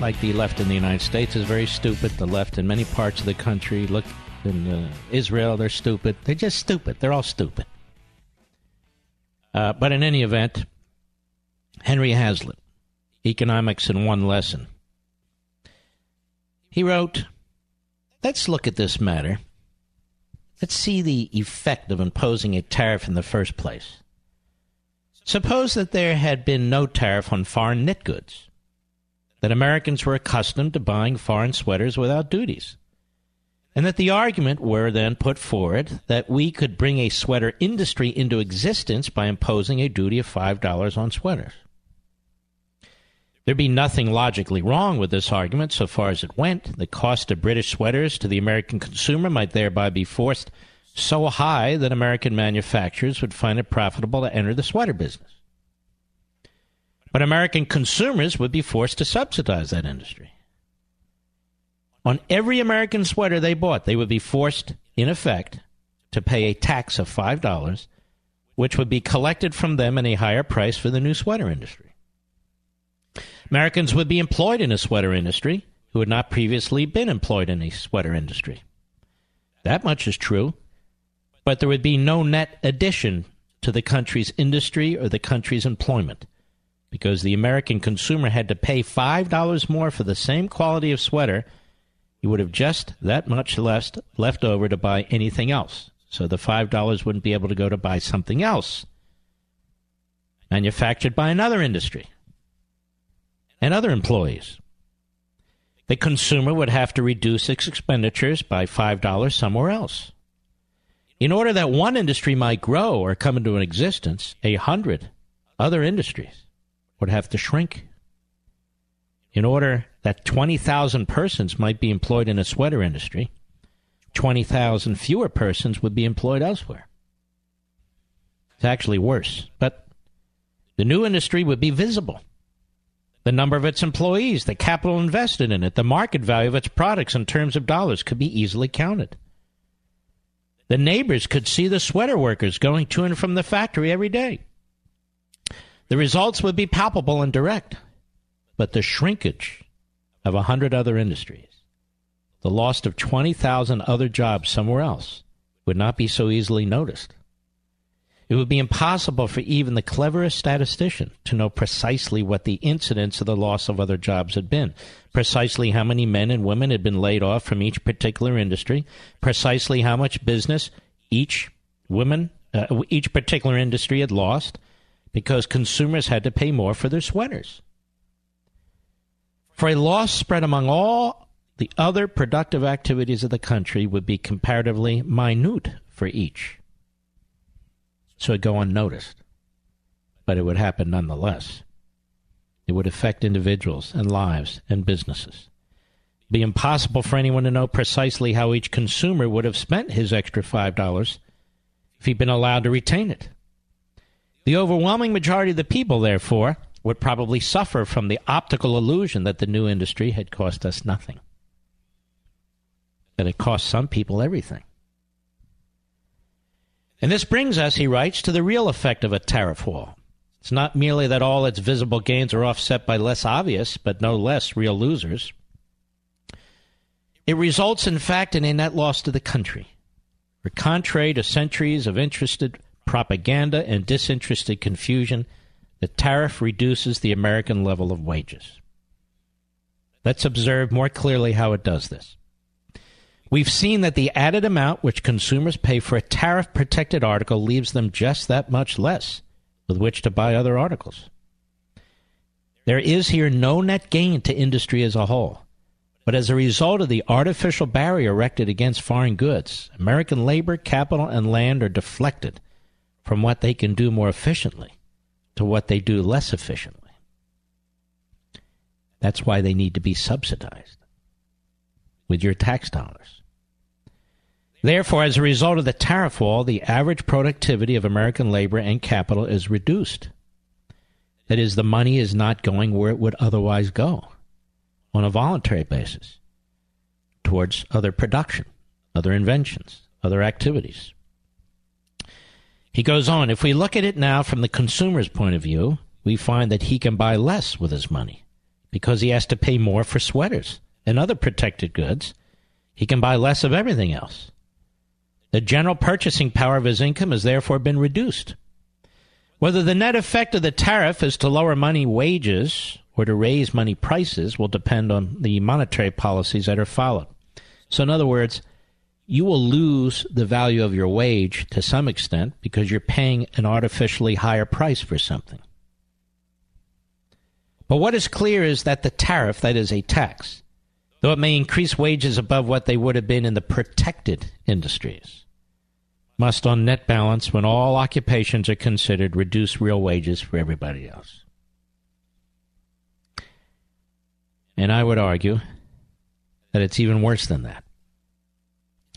Like the left in the United States is very stupid. The left in many parts of the country, look in uh, Israel, they're stupid. They're just stupid. They're all stupid. Uh, but in any event, Henry Hazlitt, Economics in One Lesson. He wrote, Let's look at this matter. Let's see the effect of imposing a tariff in the first place. Suppose that there had been no tariff on foreign knit goods, that Americans were accustomed to buying foreign sweaters without duties, and that the argument were then put forward that we could bring a sweater industry into existence by imposing a duty of $5 on sweaters. There'd be nothing logically wrong with this argument so far as it went. The cost of British sweaters to the American consumer might thereby be forced so high that American manufacturers would find it profitable to enter the sweater business. But American consumers would be forced to subsidize that industry. On every American sweater they bought, they would be forced, in effect, to pay a tax of $5, which would be collected from them in a higher price for the new sweater industry. Americans would be employed in a sweater industry who had not previously been employed in a sweater industry. That much is true but there would be no net addition to the country's industry or the country's employment because the American consumer had to pay $5 more for the same quality of sweater. He would have just that much left, left over to buy anything else. So the $5 wouldn't be able to go to buy something else manufactured by another industry and other employees. The consumer would have to reduce its expenditures by $5 somewhere else. In order that one industry might grow or come into an existence, a hundred other industries would have to shrink. In order that 20,000 persons might be employed in a sweater industry, 20,000 fewer persons would be employed elsewhere. It's actually worse. But the new industry would be visible. The number of its employees, the capital invested in it, the market value of its products in terms of dollars could be easily counted. The neighbors could see the sweater workers going to and from the factory every day. The results would be palpable and direct, but the shrinkage of a hundred other industries, the loss of 20,000 other jobs somewhere else, would not be so easily noticed. It would be impossible for even the cleverest statistician to know precisely what the incidence of the loss of other jobs had been, precisely how many men and women had been laid off from each particular industry, precisely how much business each woman, uh, each particular industry had lost, because consumers had to pay more for their sweaters. For a loss spread among all the other productive activities of the country would be comparatively minute for each so it'd go unnoticed. But it would happen nonetheless. It would affect individuals and lives and businesses. It'd be impossible for anyone to know precisely how each consumer would have spent his extra $5 if he'd been allowed to retain it. The overwhelming majority of the people, therefore, would probably suffer from the optical illusion that the new industry had cost us nothing. That it cost some people everything. And this brings us, he writes, to the real effect of a tariff wall. It's not merely that all its visible gains are offset by less obvious, but no less real losers. It results, in fact, in a net loss to the country. For contrary to centuries of interested propaganda and disinterested confusion, the tariff reduces the American level of wages. Let's observe more clearly how it does this. We've seen that the added amount which consumers pay for a tariff protected article leaves them just that much less with which to buy other articles. There is here no net gain to industry as a whole. But as a result of the artificial barrier erected against foreign goods, American labor, capital, and land are deflected from what they can do more efficiently to what they do less efficiently. That's why they need to be subsidized with your tax dollars. Therefore, as a result of the tariff wall, the average productivity of American labor and capital is reduced. That is, the money is not going where it would otherwise go on a voluntary basis towards other production, other inventions, other activities. He goes on, if we look at it now from the consumer's point of view, we find that he can buy less with his money because he has to pay more for sweaters and other protected goods. He can buy less of everything else. The general purchasing power of his income has therefore been reduced. Whether the net effect of the tariff is to lower money wages or to raise money prices will depend on the monetary policies that are followed. So, in other words, you will lose the value of your wage to some extent because you're paying an artificially higher price for something. But what is clear is that the tariff, that is a tax, though it may increase wages above what they would have been in the protected industries, must, on net balance, when all occupations are considered, reduce real wages for everybody else. And I would argue that it's even worse than that.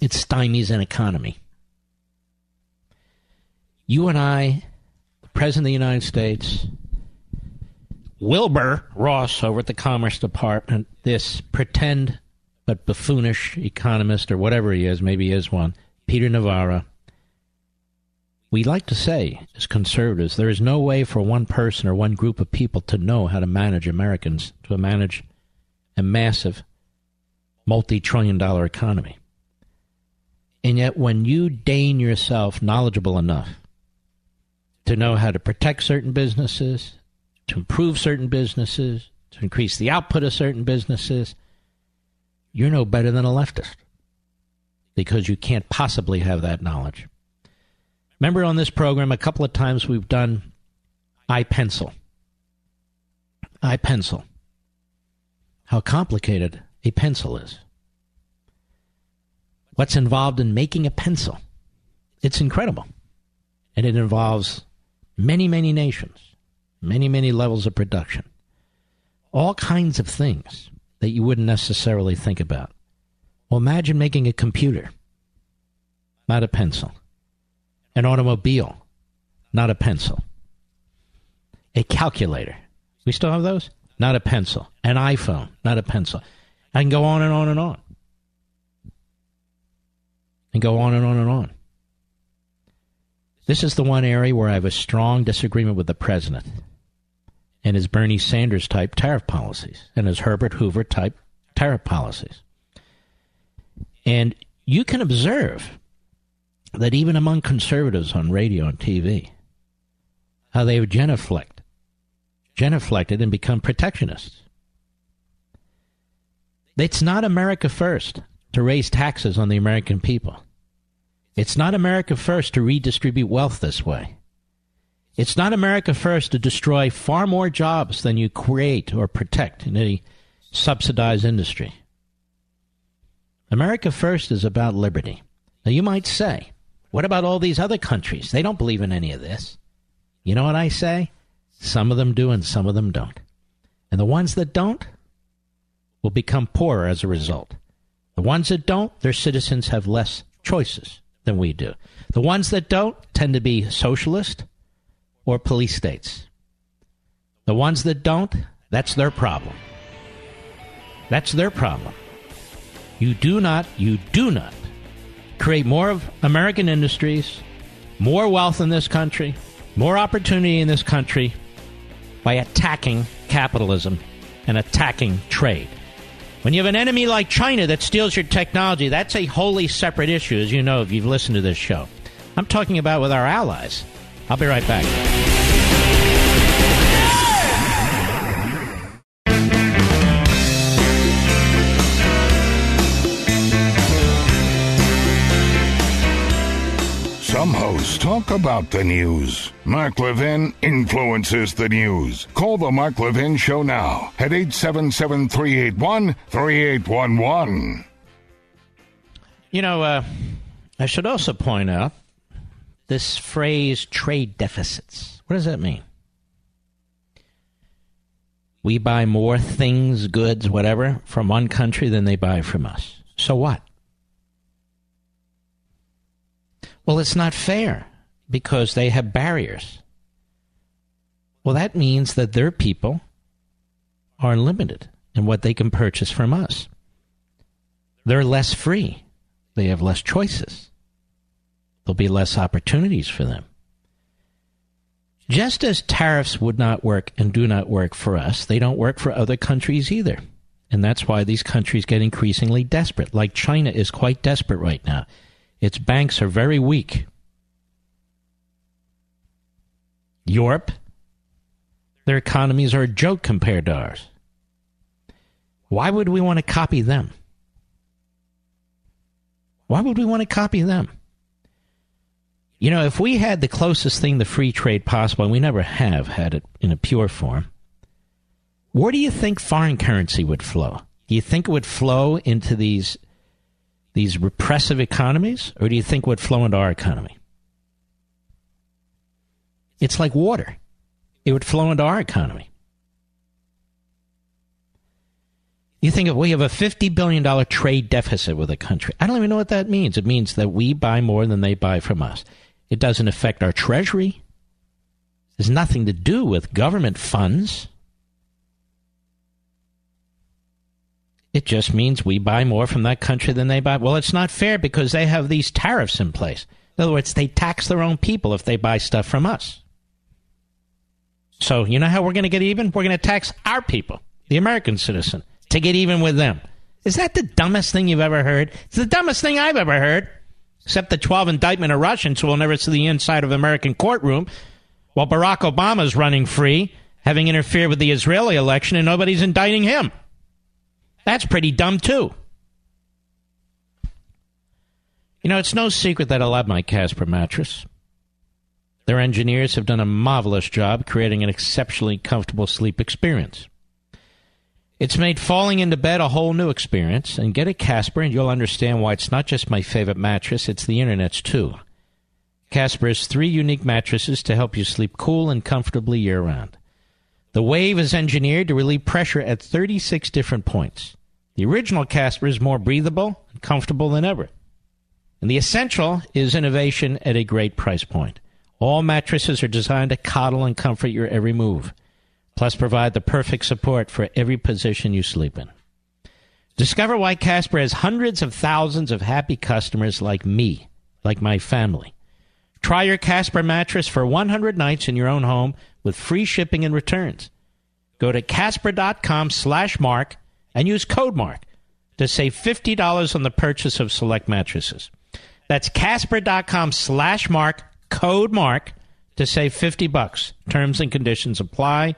It stymies an economy. You and I, the President of the United States, Wilbur Ross over at the Commerce Department, this pretend but buffoonish economist or whatever he is, maybe he is one, Peter Navarro. We like to say, as conservatives, there is no way for one person or one group of people to know how to manage Americans, to manage a massive multi trillion dollar economy. And yet, when you deign yourself knowledgeable enough to know how to protect certain businesses, to improve certain businesses, to increase the output of certain businesses, you're no better than a leftist because you can't possibly have that knowledge. Remember on this program, a couple of times we've done iPencil. iPencil how complicated a pencil is. What's involved in making a pencil? It's incredible. And it involves many, many nations, many, many levels of production, all kinds of things that you wouldn't necessarily think about. Well, imagine making a computer, not a pencil, an automobile, not a pencil, a calculator. We still have those? not a pencil. An iPhone, not a pencil. I can go on and on and on. And go on and on and on. This is the one area where I have a strong disagreement with the president and his Bernie Sanders type tariff policies and his Herbert Hoover type tariff policies. And you can observe that even among conservatives on radio and TV, how they have genuflect genuflected and become protectionists. It's not America first to raise taxes on the American people. It's not America first to redistribute wealth this way. It's not America first to destroy far more jobs than you create or protect in any subsidized industry. America first is about liberty. Now, you might say, what about all these other countries? They don't believe in any of this. You know what I say? Some of them do and some of them don't. And the ones that don't will become poorer as a result. The ones that don't, their citizens have less choices than we do. The ones that don't tend to be socialist or police states. The ones that don't, that's their problem. That's their problem. You do not, you do not create more of American industries, more wealth in this country, more opportunity in this country by attacking capitalism and attacking trade. When you have an enemy like China that steals your technology, that's a wholly separate issue, as you know if you've listened to this show. I'm talking about with our allies. I'll be right back. Some hosts talk about the news. Mark Levin influences the news. Call the Mark Levin Show now at 877 381 3811. You know, uh, I should also point out this phrase trade deficits. What does that mean? We buy more things, goods, whatever, from one country than they buy from us. So what? Well, it's not fair because they have barriers. Well, that means that their people are limited in what they can purchase from us. They're less free. They have less choices. There'll be less opportunities for them. Just as tariffs would not work and do not work for us, they don't work for other countries either. And that's why these countries get increasingly desperate. Like China is quite desperate right now. Its banks are very weak. Europe, their economies are a joke compared to ours. Why would we want to copy them? Why would we want to copy them? You know, if we had the closest thing to free trade possible, and we never have had it in a pure form, where do you think foreign currency would flow? Do you think it would flow into these these repressive economies, or do you think it would flow into our economy? It's like water. It would flow into our economy. You think if we have a $50 billion trade deficit with a country, I don't even know what that means. It means that we buy more than they buy from us. It doesn't affect our treasury. It has nothing to do with government funds. It just means we buy more from that country than they buy. Well, it's not fair because they have these tariffs in place. In other words, they tax their own people if they buy stuff from us. So, you know how we're going to get even? We're going to tax our people, the American citizen, to get even with them. Is that the dumbest thing you've ever heard? It's the dumbest thing I've ever heard. Except the 12 indictment of Russians who will never see the inside of American courtroom while Barack Obama is running free, having interfered with the Israeli election, and nobody's indicting him. That's pretty dumb, too. You know, it's no secret that I love my Casper mattress. Their engineers have done a marvelous job creating an exceptionally comfortable sleep experience. It's made falling into bed a whole new experience, and get a Casper and you'll understand why it's not just my favorite mattress, it's the internet's too. Casper has three unique mattresses to help you sleep cool and comfortably year round. The Wave is engineered to relieve pressure at 36 different points. The original Casper is more breathable and comfortable than ever. And the Essential is innovation at a great price point. All mattresses are designed to coddle and comfort your every move, plus provide the perfect support for every position you sleep in. Discover why Casper has hundreds of thousands of happy customers like me, like my family. Try your Casper mattress for 100 nights in your own home with free shipping and returns. Go to casper.com slash mark and use code mark to save $50 on the purchase of select mattresses. That's casper.com slash mark, code mark to save 50 bucks. Terms and conditions apply.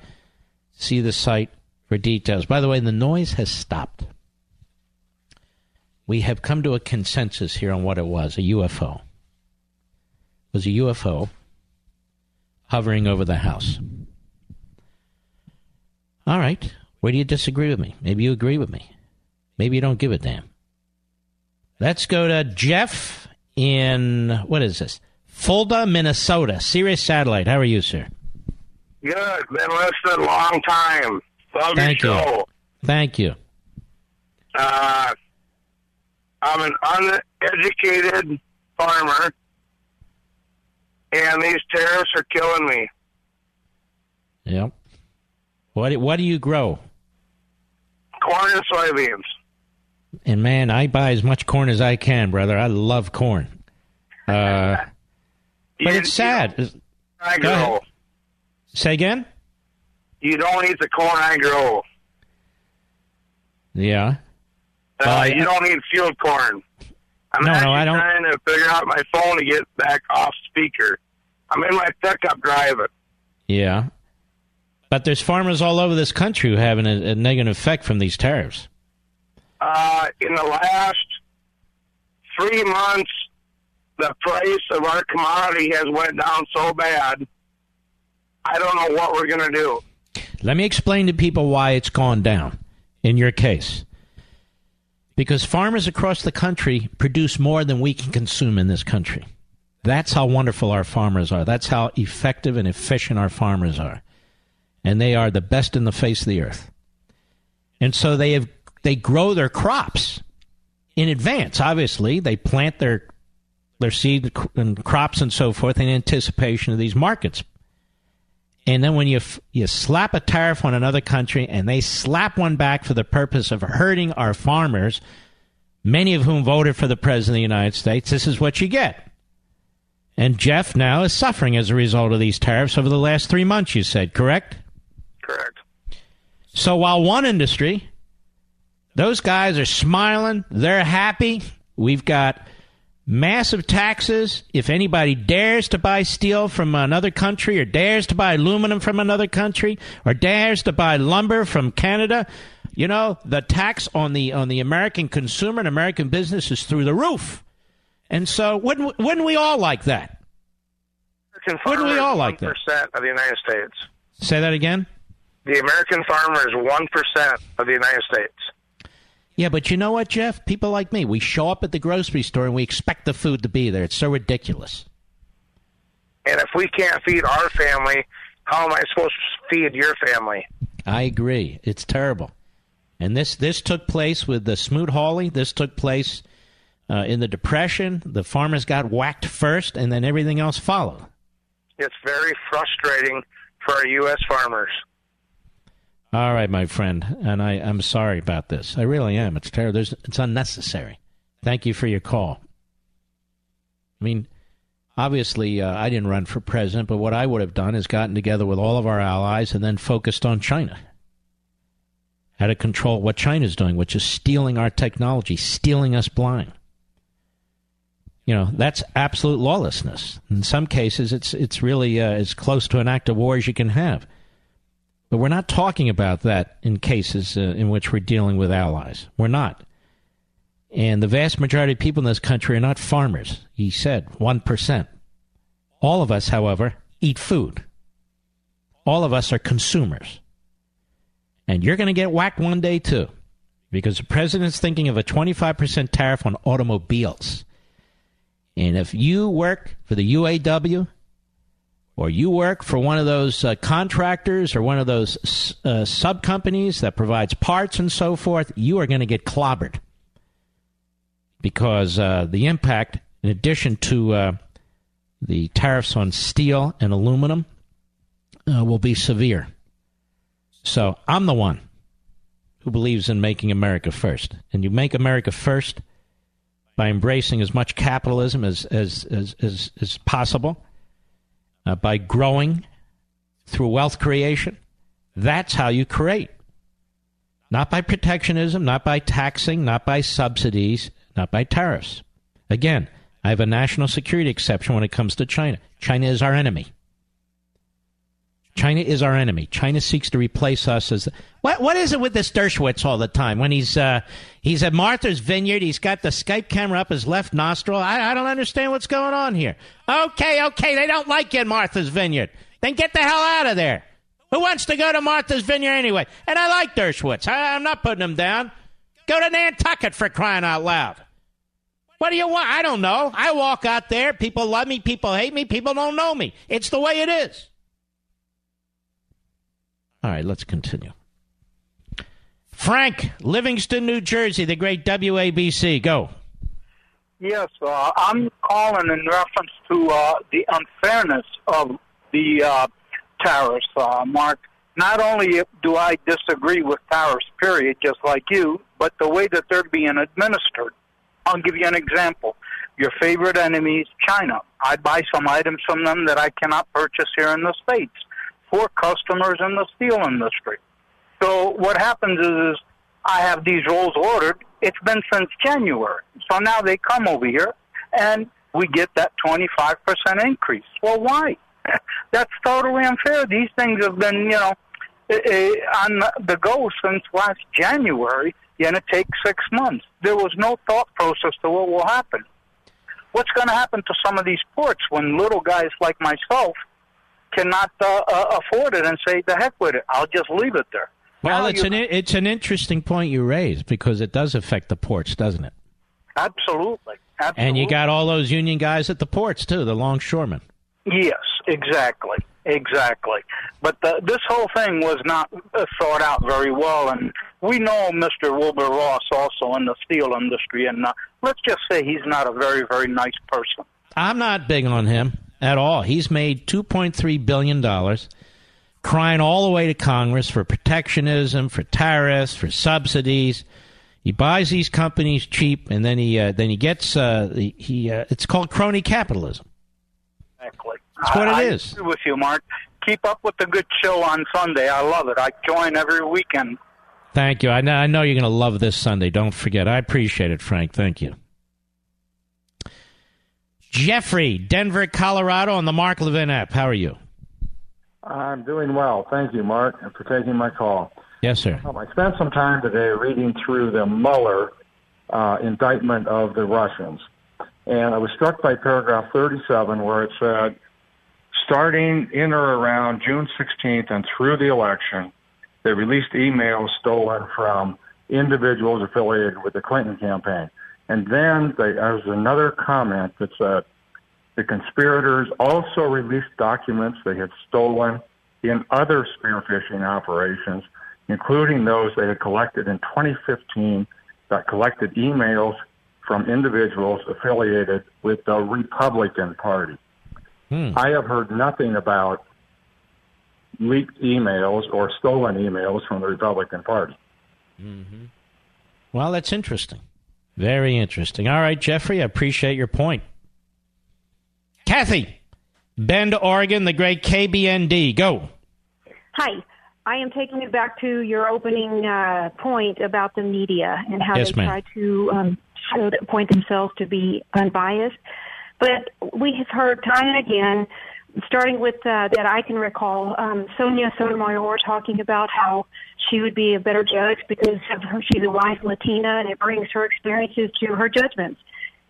See the site for details. By the way, the noise has stopped. We have come to a consensus here on what it was a UFO was a UFO hovering over the house. All right. Where do you disagree with me? Maybe you agree with me. Maybe you don't give a damn. Let's go to Jeff in, what is this? Fulda, Minnesota. Sirius Satellite. How are you, sir? Good. Been listening a long time. Love Thank your you. show. Thank you. Uh, I'm an uneducated farmer, and these tariffs are killing me. Yep. What what do you grow? Corn and soybeans. And man, I buy as much corn as I can, brother. I love corn. Uh, but You- it's sad. I grow. Say again? You don't eat the corn I grow. Yeah. Uh, I- you don't eat field corn. I'm No, no, I don't- trying to figure out my phone to get back off speaker. I'm in my pickup driving. Yeah. But there's farmers all over this country who have an, a negative effect from these tariffs. Uh, in the last three months, the price of our commodity has went down so bad. I don't know what we're going to do. Let me explain to people why it's gone down in your case. Because farmers across the country produce more than we can consume in this country. That's how wonderful our farmers are. That's how effective and efficient our farmers are. And they are the best in the face of the earth. And so they have they grow their crops in advance. Obviously, they plant their their seed and crops and so forth in anticipation of these markets. And then when you f- you slap a tariff on another country and they slap one back for the purpose of hurting our farmers, many of whom voted for the president of the United States, this is what you get. And Jeff now is suffering as a result of these tariffs over the last three months, you said, correct? Correct. So while one industry, those guys are smiling, they're happy. We've got massive taxes. If anybody dares to buy steel from another country, or dares to buy aluminum from another country, or dares to buy lumber from Canada, you know the tax on the on the American consumer and American business is through the roof. And so, wouldn't wouldn't we all like that? Wouldn't we all like that? 1% of the United States. Say that again. The American farmer is 1% of the United States. Yeah, but you know what, Jeff? People like me, we show up at the grocery store and we expect the food to be there. It's so ridiculous. And if we can't feed our family, how am I supposed to feed your family? I agree. It's terrible. And this this took place with the Smoot Hawley. This took place uh, in the Depression. The farmers got whacked first, and then everything else followed. It's very frustrating for our U.S. farmers. All right, my friend, and I, I'm sorry about this. I really am. It's terrible. There's, it's unnecessary. Thank you for your call. I mean, obviously, uh, I didn't run for president, but what I would have done is gotten together with all of our allies and then focused on China. How to control what China's doing, which is stealing our technology, stealing us blind. You know, that's absolute lawlessness. In some cases, it's it's really uh, as close to an act of war as you can have. But we're not talking about that in cases uh, in which we're dealing with allies. We're not. And the vast majority of people in this country are not farmers. He said 1%. All of us, however, eat food. All of us are consumers. And you're going to get whacked one day, too, because the president's thinking of a 25% tariff on automobiles. And if you work for the UAW, or you work for one of those uh, contractors or one of those uh, sub companies that provides parts and so forth, you are going to get clobbered. Because uh, the impact, in addition to uh, the tariffs on steel and aluminum, uh, will be severe. So I'm the one who believes in making America first, and you make America first by embracing as much capitalism as as as, as, as possible uh, by growing through wealth creation. That's how you create. Not by protectionism, not by taxing, not by subsidies, not by tariffs. Again, I have a national security exception when it comes to China. China is our enemy. China is our enemy. China seeks to replace us as what? What is it with this Dershowitz all the time? When he's uh, he's at Martha's Vineyard, he's got the Skype camera up his left nostril. I, I don't understand what's going on here. Okay, okay, they don't like you at Martha's Vineyard. Then get the hell out of there. Who wants to go to Martha's Vineyard anyway? And I like Dershowitz. I, I'm not putting him down. Go to Nantucket for crying out loud. What do you want? I don't know. I walk out there. People love me. People hate me. People don't know me. It's the way it is. All right, let's continue. Frank, Livingston, New Jersey, the great WABC. Go. Yes, uh, I'm calling in reference to uh, the unfairness of the uh, tariffs, uh, Mark, not only do I disagree with tariffs, period, just like you, but the way that they're being administered. I'll give you an example. Your favorite enemy is China. I buy some items from them that I cannot purchase here in the States for customers in the steel industry. So what happens is, is I have these rolls ordered. It's been since January. So now they come over here and we get that 25% increase. Well, why? That's totally unfair. These things have been, you know, eh, eh, on the go since last January, and it takes six months. There was no thought process to what will happen. What's going to happen to some of these ports when little guys like myself cannot uh, uh, afford it and say, the heck with it, I'll just leave it there? Well, Now it's you- an it's an interesting point you raise because it does affect the ports, doesn't it? Absolutely. Absolutely. And you got all those union guys at the ports too, the longshoremen. Yes, exactly, exactly. But the, this whole thing was not uh, thought out very well, and we know Mr. Wilbur Ross also in the steel industry, and uh, let's just say he's not a very, very nice person. I'm not big on him at all. He's made 2.3 billion dollars, crying all the way to Congress for protectionism, for tariffs, for subsidies. He buys these companies cheap, and then he uh, then he gets uh, he, he uh, it's called crony capitalism. Exactly. That's what it I, is. I with you, Mark. Keep up with the good show on Sunday. I love it. I join every weekend. Thank you. I know, I know you're going to love this Sunday. Don't forget. I appreciate it, Frank. Thank you. Jeffrey, Denver, Colorado, on the Mark Levin app. How are you? I'm doing well. Thank you, Mark, and for taking my call. Yes, sir. Um, I spent some time today reading through the Mueller uh, indictment of the Russians, and I was struck by paragraph 37 where it said, starting in or around June 16th and through the election, they released emails stolen from individuals affiliated with the Clinton campaign. And then they, there was another comment that said, the conspirators also released documents they had stolen in other spearphishing operations, including those they had collected in 2015 that collected emails from individuals affiliated with the Republican Party. Hmm. I have heard nothing about leaked emails or stolen emails from the Republican Party. Mm-hmm. Well, that's interesting. Very interesting. All right, Jeffrey, I appreciate your point. Kathy, Bend, Oregon, the great KBND. Go. Hi. I am taking it back to your opening uh, point about the media and how Yes, they ma'am. try to um, show that, point themselves to be unbiased. But we have heard time and again, starting with uh, that I can recall, um, Sonia Sotomayor talking about how she would be a better judge because of her, she's a white Latina and it brings her experiences to her judgments.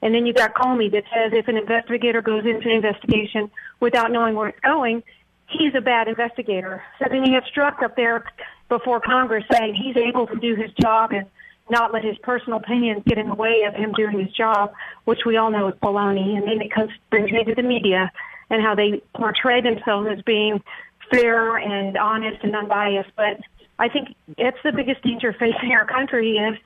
And then you got Comey that says if an investigator goes into an investigation without knowing where it's going, he's a bad investigator. So then you have Strzok up there before Congress saying he's able to do his job and not let his personal opinions get in the way of him doing his job, which we all know is baloney. And then it comes brings me to the media and how they portray themselves as being fair and honest and unbiased. But I think it's the biggest danger facing our country is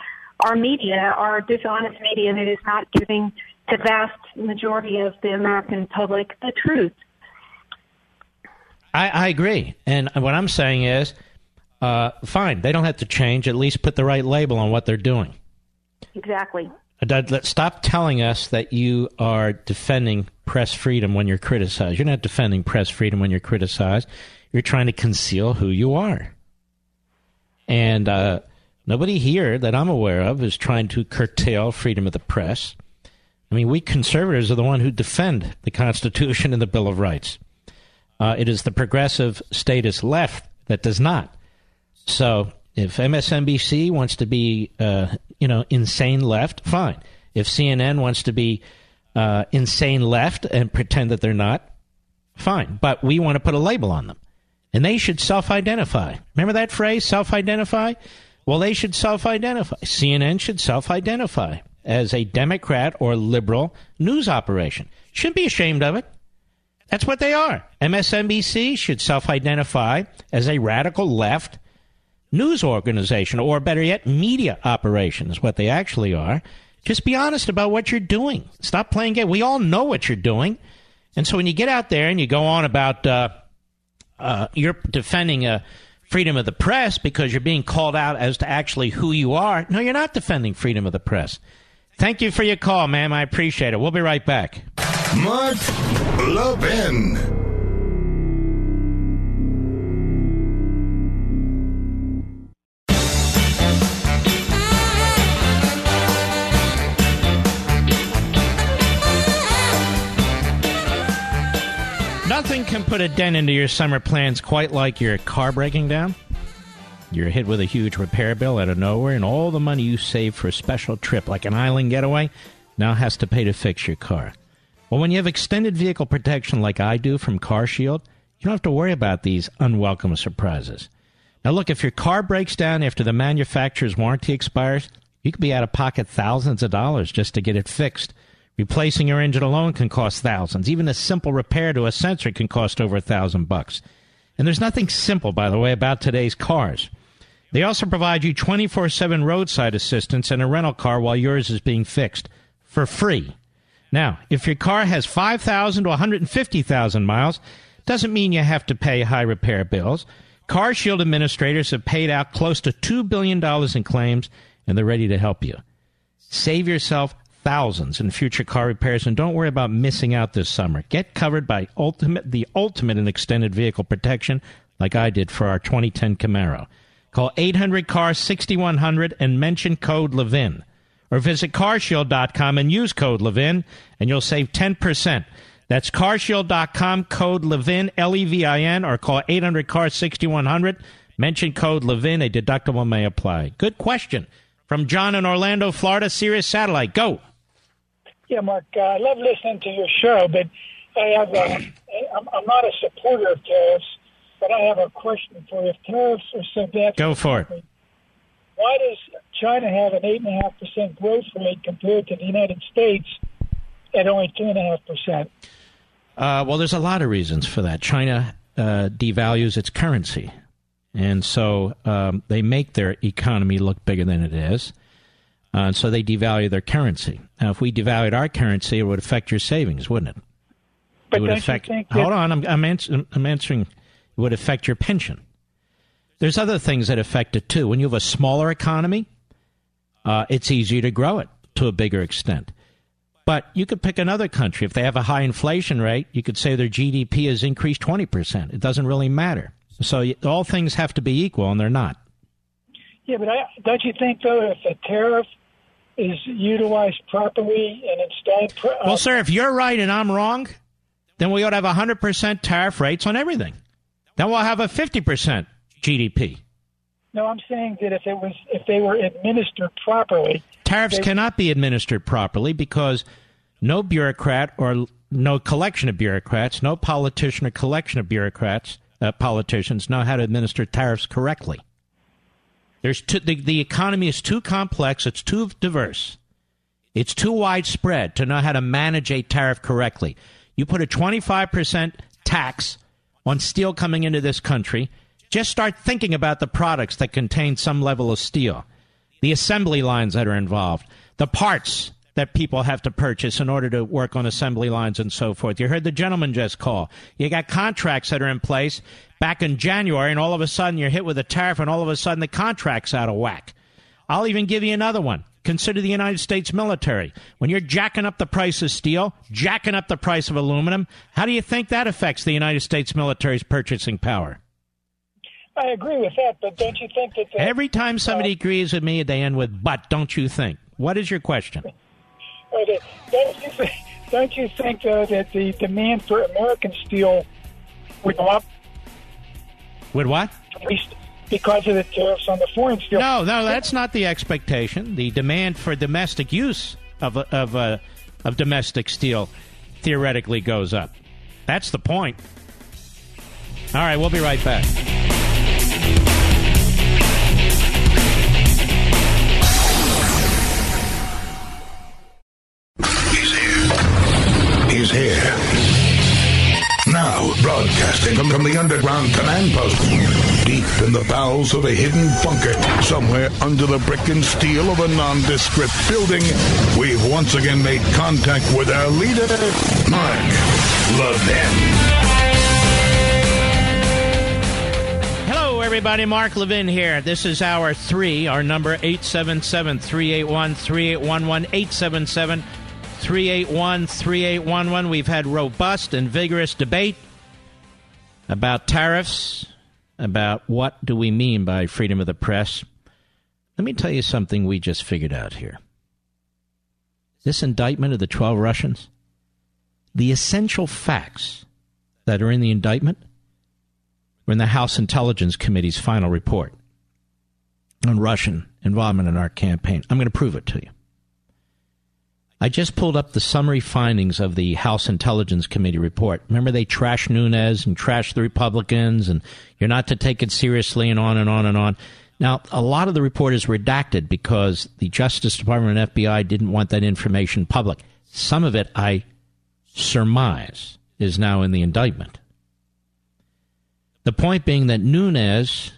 our media, our dishonest media that is not giving the vast majority of the American public the truth. I, I agree. And what I'm saying is, uh, fine, they don't have to change. At least put the right label on what they're doing. Exactly. Uh, Stop telling us that you are defending press freedom when you're criticized. You're not defending press freedom when you're criticized. You're trying to conceal who you are. And uh, nobody here that I'm aware of is trying to curtail freedom of the press. I mean, we conservatives are the one who defend the Constitution and the Bill of Rights. Uh, it is the progressive statist left that does not. So if MSNBC wants to be, uh, you know, insane left, fine. If CNN wants to be uh, insane left and pretend that they're not, fine. But we want to put a label on them. And they should self identify. Remember that phrase, self identify? Well, they should self identify. CNN should self identify as a Democrat or liberal news operation. Shouldn't be ashamed of it. That's what they are. MSNBC should self identify as a radical left news organization, or better yet, media operation is what they actually are. Just be honest about what you're doing. Stop playing game. We all know what you're doing. And so when you get out there and you go on about, uh, uh, you're defending a freedom of the press because you're being called out as to actually who you are. No, you're not defending freedom of the press. Thank you for your call, ma'am. I appreciate it. We'll be right back. Mark Levin. Can put a dent into your summer plans quite like your car breaking down. You're hit with a huge repair bill out of nowhere, and all the money you saved for a special trip, like an island getaway, now has to pay to fix your car. Well, when you have extended vehicle protection like I do from Car Shield, you don't have to worry about these unwelcome surprises. Now, look, if your car breaks down after the manufacturer's warranty expires, you could be out of pocket thousands of dollars just to get it fixed. Replacing your engine alone can cost thousands. Even a simple repair to a sensor can cost over a thousand bucks. And there's nothing simple, by the way, about today's cars. They also provide you 24 7 roadside assistance and a rental car while yours is being fixed for free. Now, if your car has 5,000 to 150,000 miles, doesn't mean you have to pay high repair bills. Car Shield administrators have paid out close to $2 billion in claims, and they're ready to help you. Save yourself thousands in future car repairs and don't worry about missing out this summer. Get covered by ultimate the ultimate in extended vehicle protection like I did for our 2010 Camaro. Call 800 car 6100 and mention code Levin or visit carshield.com and use code Levin and you'll save 10%. That's carshield.com code Levin L E V I N or call 800 car 6100 mention code Levin a deductible may apply. Good question. From John in Orlando, Florida, Sirius Satellite. Go. Yeah, Mark, uh, I love listening to your show, but I have a, I'm, I'm not a supporter of tariffs, but I have a question for you. If tariffs are so bad, go for it. Why does China have an eight and a half percent growth rate compared to the United States at only two and a half percent? Uh, well, there's a lot of reasons for that. China uh, devalues its currency, and so um, they make their economy look bigger than it is. Uh, so they devalue their currency. Now, if we devalued our currency, it would affect your savings, wouldn't it? But it would don't affect. you think hold on, I'm, I'm, ans- I'm answering. It would affect your pension. There's other things that affect it too. When you have a smaller economy, uh, it's easier to grow it to a bigger extent. But you could pick another country. If they have a high inflation rate, you could say their GDP has increased 20%. It doesn't really matter. So all things have to be equal, and they're not. Yeah, but I, don't you think though, if a tariff is utilized properly and instead, uh, Well, sir, if you're right and I'm wrong, then we ought to have 100% tariff rates on everything. Then we'll have a 50% GDP. no, I'm saying that if it was, if they were administered properly, Tariffs they- cannot be administered properly because no bureaucrat or no collection of bureaucrats, no politician or collection of bureaucrats, uh, politicians know how to administer tariffs correctly. There's too, the, the economy is too complex, it's too diverse, it's too widespread to know how to manage a tariff correctly. You put a 25% tax on steel coming into this country, just start thinking about the products that contain some level of steel, the assembly lines that are involved, the parts that people have to purchase in order to work on assembly lines and so forth. You heard the gentleman just call. You got contracts that are in place back in January, and all of a sudden you're hit with a tariff, and all of a sudden the contract's out of whack. I'll even give you another one. Consider the United States military. When you're jacking up the price of steel, jacking up the price of aluminum, how do you think that affects the United States military's purchasing power? I agree with that. But don't you think that the, Every time somebody uh, agrees with me, they end with "but." Don't you think? What is your question? Or the, uh, don't you think, don't you think though that the demand for American steel would go up With what? at least because of the tariffs on the foreign steel? No, no, that's not the expectation. The demand for domestic use of uh, of uh, of domestic steel theoretically goes up. That's the point. All right, we'll be right back. He's here. Now, broadcasting from, from the underground command post, deep in the bowels of a hidden bunker, somewhere under the brick and steel of a nondescript building, we've once again made contact with our leader, Mark Levin. Hello everybody. Mark Levin here. This is hour three. Our number 877 381 3811. 877 381 3811. We've had robust and vigorous debate about tariffs, about what do we mean by freedom of the press. Let me tell you something we just figured out here. This indictment of the 12 Russians, the essential facts that are in the indictment were in the House Intelligence Committee's final report on Russian involvement in our campaign. I'm going to prove it to you. I just pulled up the summary findings of the House Intelligence Committee report. Remember, they trashed Nunes and trashed the Republicans, and you're not to take it seriously, and on and on and on. Now, a lot of the report is redacted because the Justice Department and FBI didn't want that information public. Some of it, I surmise, is now in the indictment. The point being that Nunes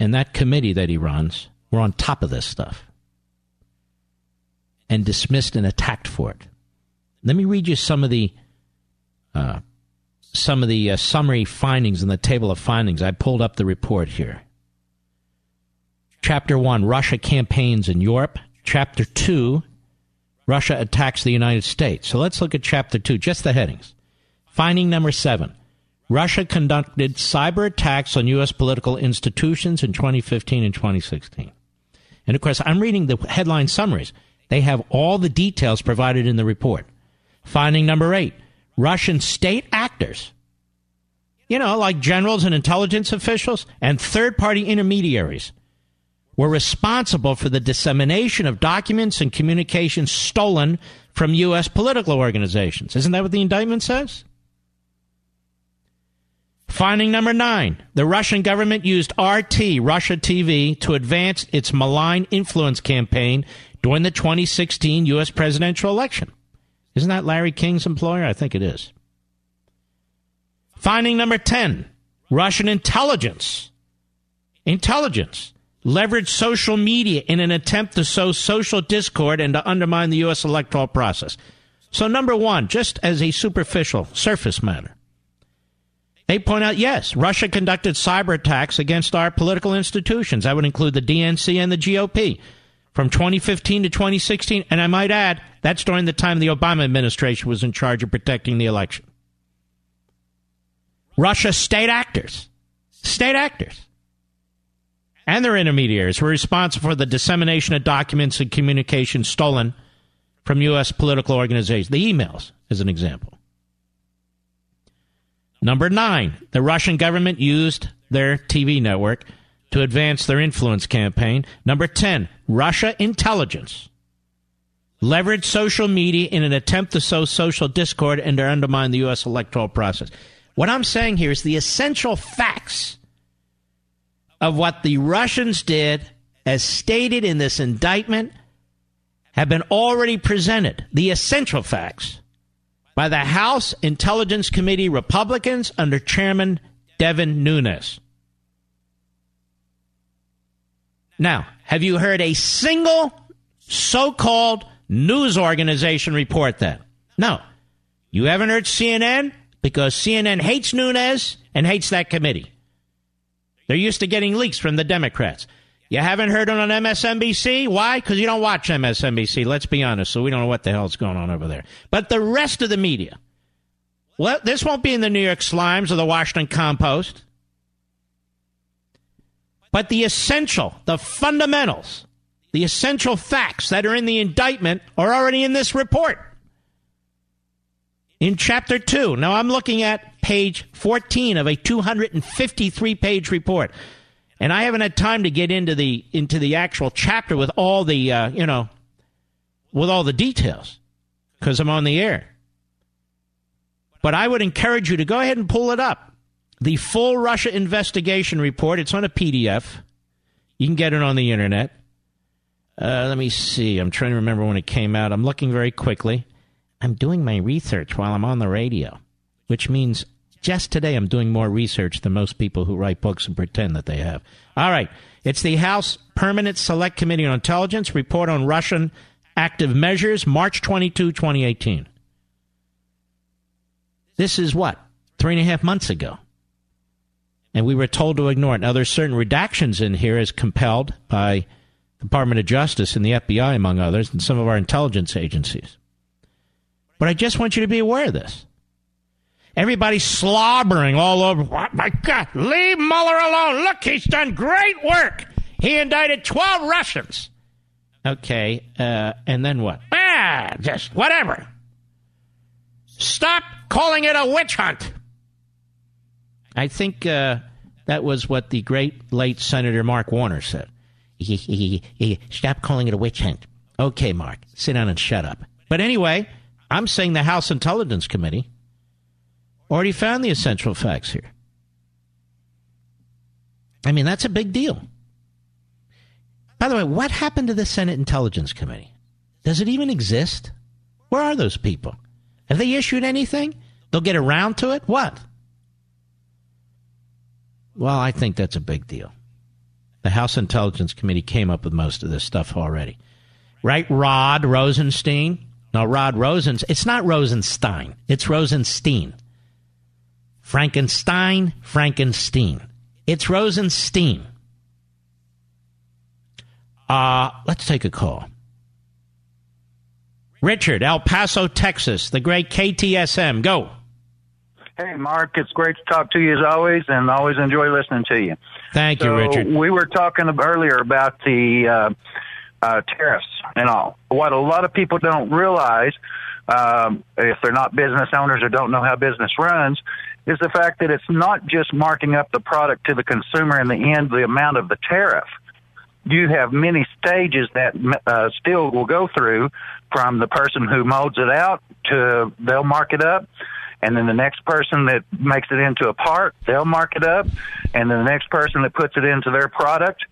and that committee that he runs were on top of this stuff and dismissed and attacked for it. Let me read you some of the uh, some of the uh, summary findings in the table of findings. I pulled up the report here. Chapter 1 Russia campaigns in Europe. Chapter 2 Russia attacks the United States. So let's look at Chapter 2, just the headings. Finding number 7 Russia conducted cyber attacks on U.S. political institutions in 2015 and 2016. And of course, I'm reading the headline summaries. They have all the details provided in the report. Finding number eight Russian state actors, you know, like generals and intelligence officials and third party intermediaries, were responsible for the dissemination of documents and communications stolen from U.S. political organizations. Isn't that what the indictment says? Finding number nine the Russian government used RT, Russia TV, to advance its malign influence campaign during the 2016 U.S. presidential election. Isn't that Larry King's employer? I think it is. Finding number 10 Russian intelligence. Intelligence leveraged social media in an attempt to sow social discord and to undermine the U.S. electoral process. So, number one, just as a superficial surface matter, they point out yes, Russia conducted cyber attacks against our political institutions. That would include the DNC and the GOP from 2015 to 2016. And I might add, that's during the time the Obama administration was in charge of protecting the election. Russia state actors, state actors, and their intermediaries were responsible for the dissemination of documents and communications stolen from U.S. political organizations. The emails, as an example. Number nine, the Russian government used their TV network to advance their influence campaign. Number 10, Russia intelligence leveraged social media in an attempt to sow social discord and to undermine the U.S. electoral process. What I'm saying here is the essential facts of what the Russians did, as stated in this indictment, have been already presented. The essential facts by the House Intelligence Committee Republicans under Chairman Devin Nunes. Now, have you heard a single so called news organization report that? No. You haven't heard CNN because CNN hates Nunes and hates that committee. They're used to getting leaks from the Democrats. You haven't heard it on MSNBC? Why? Because you don't watch MSNBC, let's be honest, so we don't know what the hell's going on over there. But the rest of the media, well, this won't be in the New York Slimes or the Washington Compost. But the essential, the fundamentals, the essential facts that are in the indictment are already in this report. In chapter 2. Now I'm looking at page 14 of a 253 page report. And I haven't had time to get into the into the actual chapter with all the uh, you know with all the details because I'm on the air. But I would encourage you to go ahead and pull it up the full Russia investigation report. It's on a PDF. You can get it on the internet. Uh, let me see. I'm trying to remember when it came out. I'm looking very quickly. I'm doing my research while I'm on the radio, which means just today I'm doing more research than most people who write books and pretend that they have. All right. It's the House Permanent Select Committee on Intelligence report on Russian active measures, March 22, 2018. This is what? Three and a half months ago. And we were told to ignore it. Now, there's certain redactions in here as compelled by the Department of Justice and the FBI, among others, and some of our intelligence agencies. But I just want you to be aware of this. Everybody's slobbering all over. Oh, my God, leave Mueller alone. Look, he's done great work. He indicted 12 Russians. Okay, uh, and then what? Ah, just whatever. Stop calling it a witch hunt. I think uh, that was what the great late Senator Mark Warner said. He, stop calling it a witch hunt. Okay, Mark, sit down and shut up. But anyway, I'm saying the House Intelligence Committee already found the essential facts here. I mean, that's a big deal. By the way, what happened to the Senate Intelligence Committee? Does it even exist? Where are those people? Have they issued anything? They'll get around to it? What? Well, I think that's a big deal. The House Intelligence Committee came up with most of this stuff already. Right, Rod Rosenstein? No, Rod Rosens. It's not Rosenstein. It's Rosenstein. Frankenstein, Frankenstein. It's Rosenstein. Uh, let's take a call. Richard, El Paso, Texas, the great KTSM. Go. Hey, Mark, it's great to talk to you as always, and always enjoy listening to you. Thank so you, Richard. We were talking earlier about the uh, uh, tariffs and all. What a lot of people don't realize, um, if they're not business owners or don't know how business runs, is the fact that it's not just marking up the product to the consumer in the end, the amount of the tariff. You have many stages that uh, still will go through from the person who molds it out to they'll mark it up and then the next person that makes it into a part, they'll mark it up, and then the next person that puts it into their product,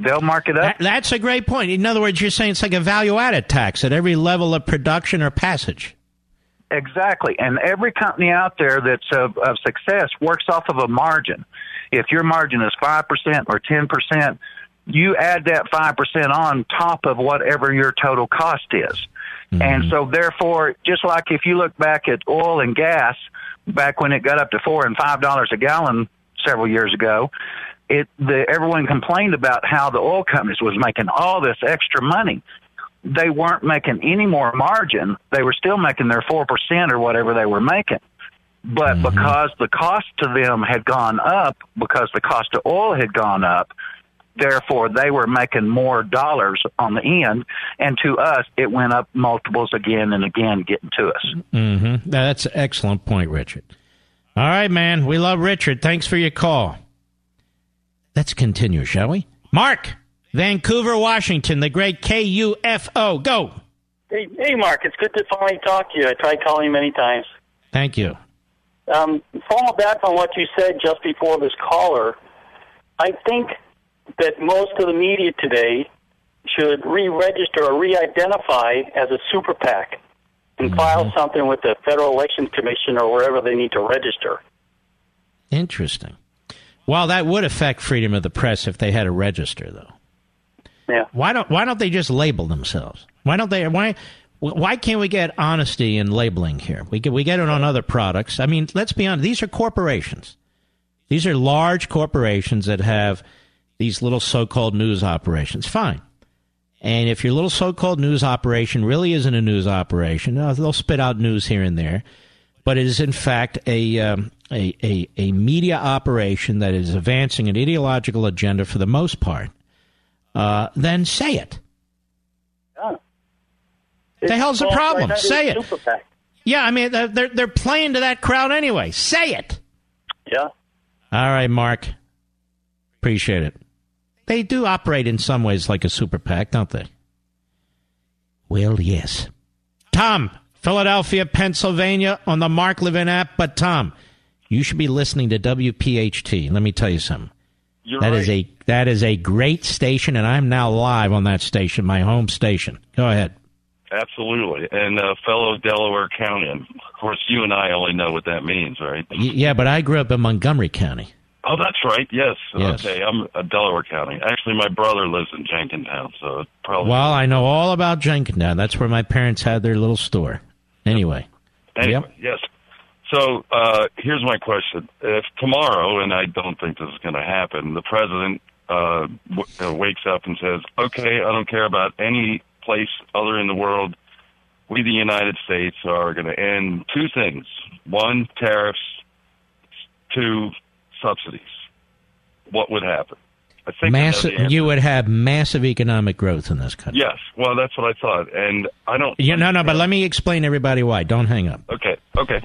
they'll mark it up. That, that's a great point. In other words, you're saying it's like a value added tax at every level of production or passage. Exactly. And every company out there that's of, of success works off of a margin. If your margin is 5% or 10%, you add that 5% on top of whatever your total cost is. Mm-hmm. And so therefore, just like if you look back at oil and gas, back when it got up to four and five dollars a gallon several years ago, it the everyone complained about how the oil companies was making all this extra money. They weren't making any more margin. They were still making their four percent or whatever they were making. But mm-hmm. because the cost to them had gone up, because the cost of oil had gone up, Therefore, they were making more dollars on the end, and to us, it went up multiples again and again, getting to us. Mm-hmm. That's an excellent point, Richard. All right, man. We love Richard. Thanks for your call. Let's continue, shall we? Mark, Vancouver, Washington, the great KUFO. Go. Hey, hey, Mark. It's good to finally talk to you. I tried calling you many times. Thank you. Um, follow back on what you said just before this caller. I think that most of the media today should re-register or re-identify as a super PAC and mm-hmm. file something with the Federal Election Commission or wherever they need to register. Interesting. Well, that would affect freedom of the press if they had to register, though. Yeah. Why don't Why don't they just label themselves? Why don't they? Why Why can't we get honesty in labeling here? We get we get it on other products. I mean, let's be honest. These are corporations. These are large corporations that have these little so called news operations. Fine. And if your little so called news operation really isn't a news operation, uh, they'll spit out news here and there, but it is in fact a, um, a, a, a, media operation that is advancing an ideological agenda for the most part, uh, then say it. Yeah. The hell's the problem? Right say it. Yeah, I mean, they're, they're playing to that crowd anyway. Say it. Yeah. All right, Mark. Appreciate it. They do operate in some ways like a super PAC, don't they? Well, yes. Tom, Philadelphia, Pennsylvania, on the Mark Levin app. But Tom, you should be listening to WPHT. Let me tell you something. You're that right. is a that is a great station, and I'm now live on that station, my home station. Go ahead. Absolutely, and uh, fellow Delaware County. Of course, you and I only know what that means, right? Yeah, but I grew up in Montgomery County. Oh, that's right. Yes. Yes. Okay. I'm a Delaware County. Actually, my brother lives in Jenkintown, so probably. Well, I know all about Jenkintown. That's where my parents had their little store. Anyway. Anyway, Yep. yes. So uh, here's my question: If tomorrow, and I don't think this is going to happen, the president uh, w- uh, wakes up and says, "Okay, I don't care about any place other in the world. We, the United States, are going to end two things: one, tariffs; two, subsidies." What would happen? I think I Massive, answer. you would have massive economic growth in this country. Yes, well, that's what I thought, and I don't. Yeah, no, no, but let me explain everybody why. Don't hang up. Okay, okay.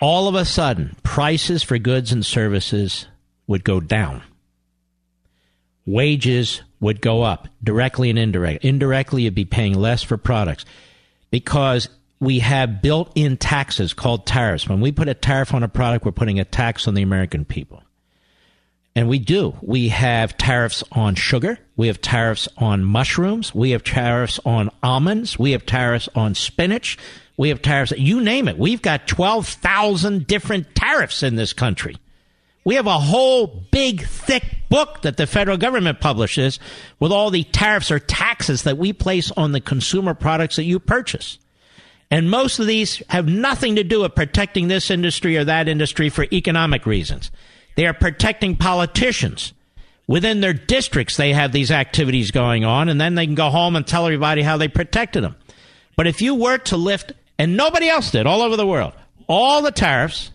All of a sudden, prices for goods and services would go down. Wages would go up directly and indirectly. Indirectly, you'd be paying less for products because we have built in taxes called tariffs. When we put a tariff on a product, we're putting a tax on the American people. And we do. We have tariffs on sugar. We have tariffs on mushrooms. We have tariffs on almonds. We have tariffs on spinach. We have tariffs. You name it. We've got 12,000 different tariffs in this country. We have a whole big, thick book that the federal government publishes with all the tariffs or taxes that we place on the consumer products that you purchase. And most of these have nothing to do with protecting this industry or that industry for economic reasons. They are protecting politicians. Within their districts, they have these activities going on, and then they can go home and tell everybody how they protected them. But if you were to lift, and nobody else did all over the world, all the tariffs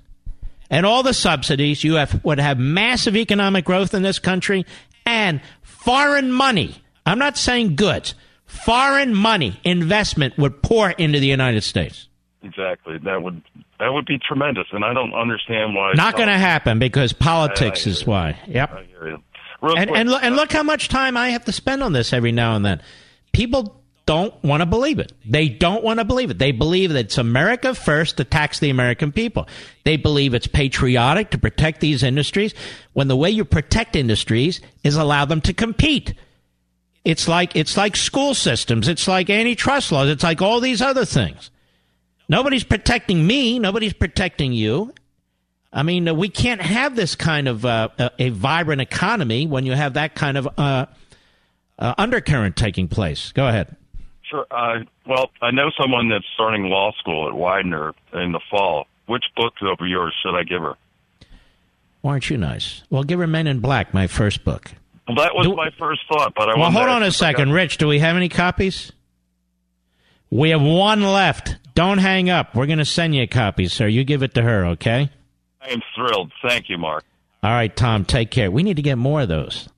and all the subsidies, you have, would have massive economic growth in this country and foreign money. I'm not saying goods. Foreign money investment would pour into the United States. Exactly. That would that would be tremendous, and I don't understand why. Not going to happen because politics I- I is why. Yep. I hear you. Real and quick, and, lo- and uh, look how much time I have to spend on this every now and then. People don't want to believe it. They don't want to believe it. They believe that it's America first to tax the American people. They believe it's patriotic to protect these industries when the way you protect industries is allow them to compete. It's like it's like school systems. It's like antitrust laws. It's like all these other things. Nobody's protecting me. Nobody's protecting you. I mean, uh, we can't have this kind of uh, a, a vibrant economy when you have that kind of uh, uh, undercurrent taking place. Go ahead. Sure. Uh, well, I know someone that's starting law school at Widener in the fall. Which book of yours should I give her? Why aren't you nice? Well, give her Men in Black, my first book. Well, that was my first thought, but I well, hold on a ask if I second, Rich. Do we have any copies? We have one left. Don't hang up. We're going to send you a copy, sir. You give it to her, okay? I am thrilled. Thank you, Mark. All right, Tom, take care. We need to get more of those.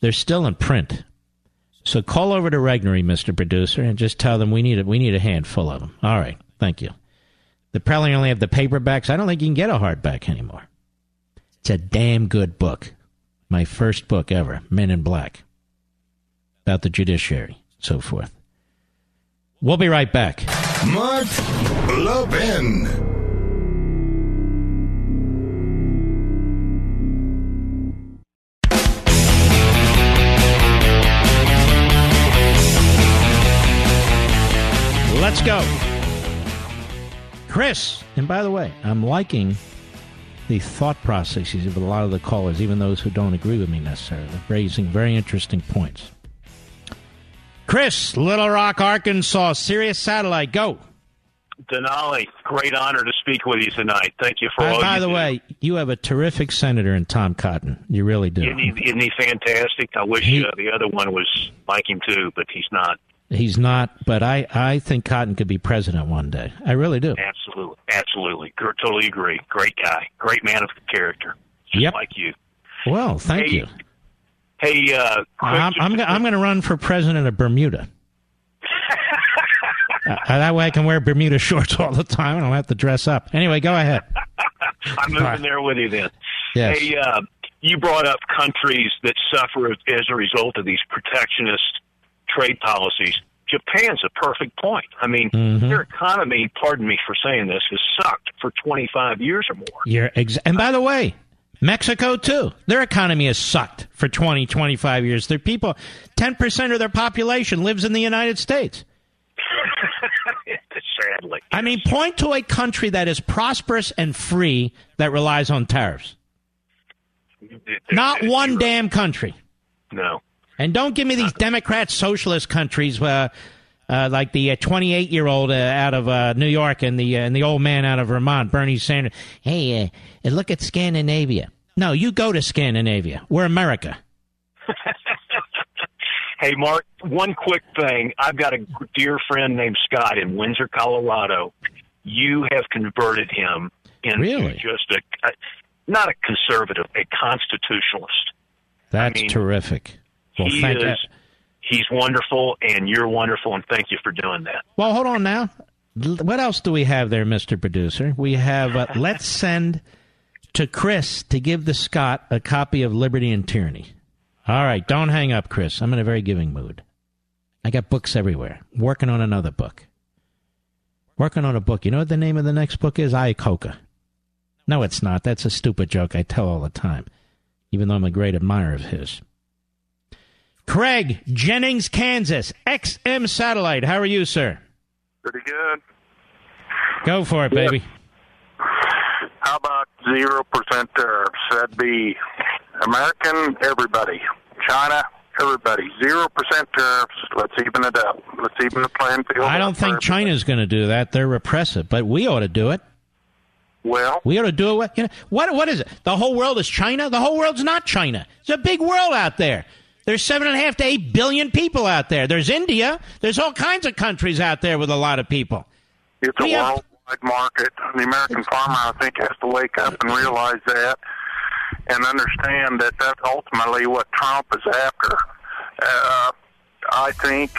They're still in print. So call over to Regnery, Mr. Producer, and just tell them we need a, we need a handful of them. All right, thank you. They probably only have the paperbacks. I don't think you can get a hardback anymore. It's a damn good book. My first book ever, Men in Black, about the judiciary, so forth. We'll be right back. Mark Levin. Let's go. Chris, and by the way, I'm liking the thought processes of a lot of the callers, even those who don't agree with me necessarily, raising very interesting points. Chris, Little Rock, Arkansas, Sirius Satellite, go. Denali, great honor to speak with you tonight. Thank you for all by the do. way, you have a terrific senator in Tom Cotton. You really do. Isn't he, isn't he fantastic? I wish He- uh, the other one was like him too, but he's not. He's not, but I, I think Cotton could be president one day. I really do. Absolutely, absolutely, totally agree. Great guy, great man of character, just Yep. like you. Well, thank Hey, you. Hey, uh, I'm, I'm, go- I'm going to run for president of Bermuda. uh, that way I can wear Bermuda shorts all the time and I don't have to dress up. Anyway, go ahead. I'm moving there with you then. Yes. Hey, uh, you brought up countries that suffer as a result of these protectionist trade policies. Japan's a perfect point. I mean, Mhm. their economy, pardon me for saying this, has sucked for 25 years or more. You're ex- and by the way, Mexico too. Their economy has sucked for 20, 25 years. Their people, 10% of their population lives in the United States. Sadly. I mean, point to a country that is prosperous and free that relies on tariffs. Not one damn country. No. And don't give me these Democrat socialist countries uh, uh, like the 28 year old uh, out of uh, New York and the uh, and the old man out of Vermont, Bernie Sanders. Hey, uh, look at Scandinavia. No, you go to Scandinavia. We're America. Hey, Mark, one quick thing. I've got a dear friend named Scott in Windsor, Colorado. You have converted him into Really? just a, a, not a conservative, a constitutionalist. That's mean, terrific. Well, he thank is. He's wonderful, and you're wonderful, and thank you for doing that. Well, hold on now. What else do we have there, Mr. Producer? We have uh, let's send to Chris to give the Scott a copy of Liberty and Tyranny. All right, don't hang up, Chris. I'm in a very giving mood. I got books everywhere. Working on another book. Working on a book. You know what the name of the next book is? Iacocca. No, it's not. That's a stupid joke I tell all the time, even though I'm a great admirer of his. Craig, Jennings, Kansas, XM Satellite. How are you, sir? Pretty good. Go for it, baby. How about zero percent tariffs? That'd be American, everybody. China, everybody. Zero percent tariffs. Let's even it up. Let's even the playing field. I don't think China's going to do that. They're repressive, but we ought to do it. Well, We ought to do it. You know, what? What is it? The whole world is China. The whole world's not China. It's a big world out there. There's seven and a half to eight billion people out there. There's India. There's all kinds of countries out there with a lot of people. It's a worldwide market. The American farmer, I think, has to wake up and realize that and understand that that's ultimately what Trump is after. Uh, I think,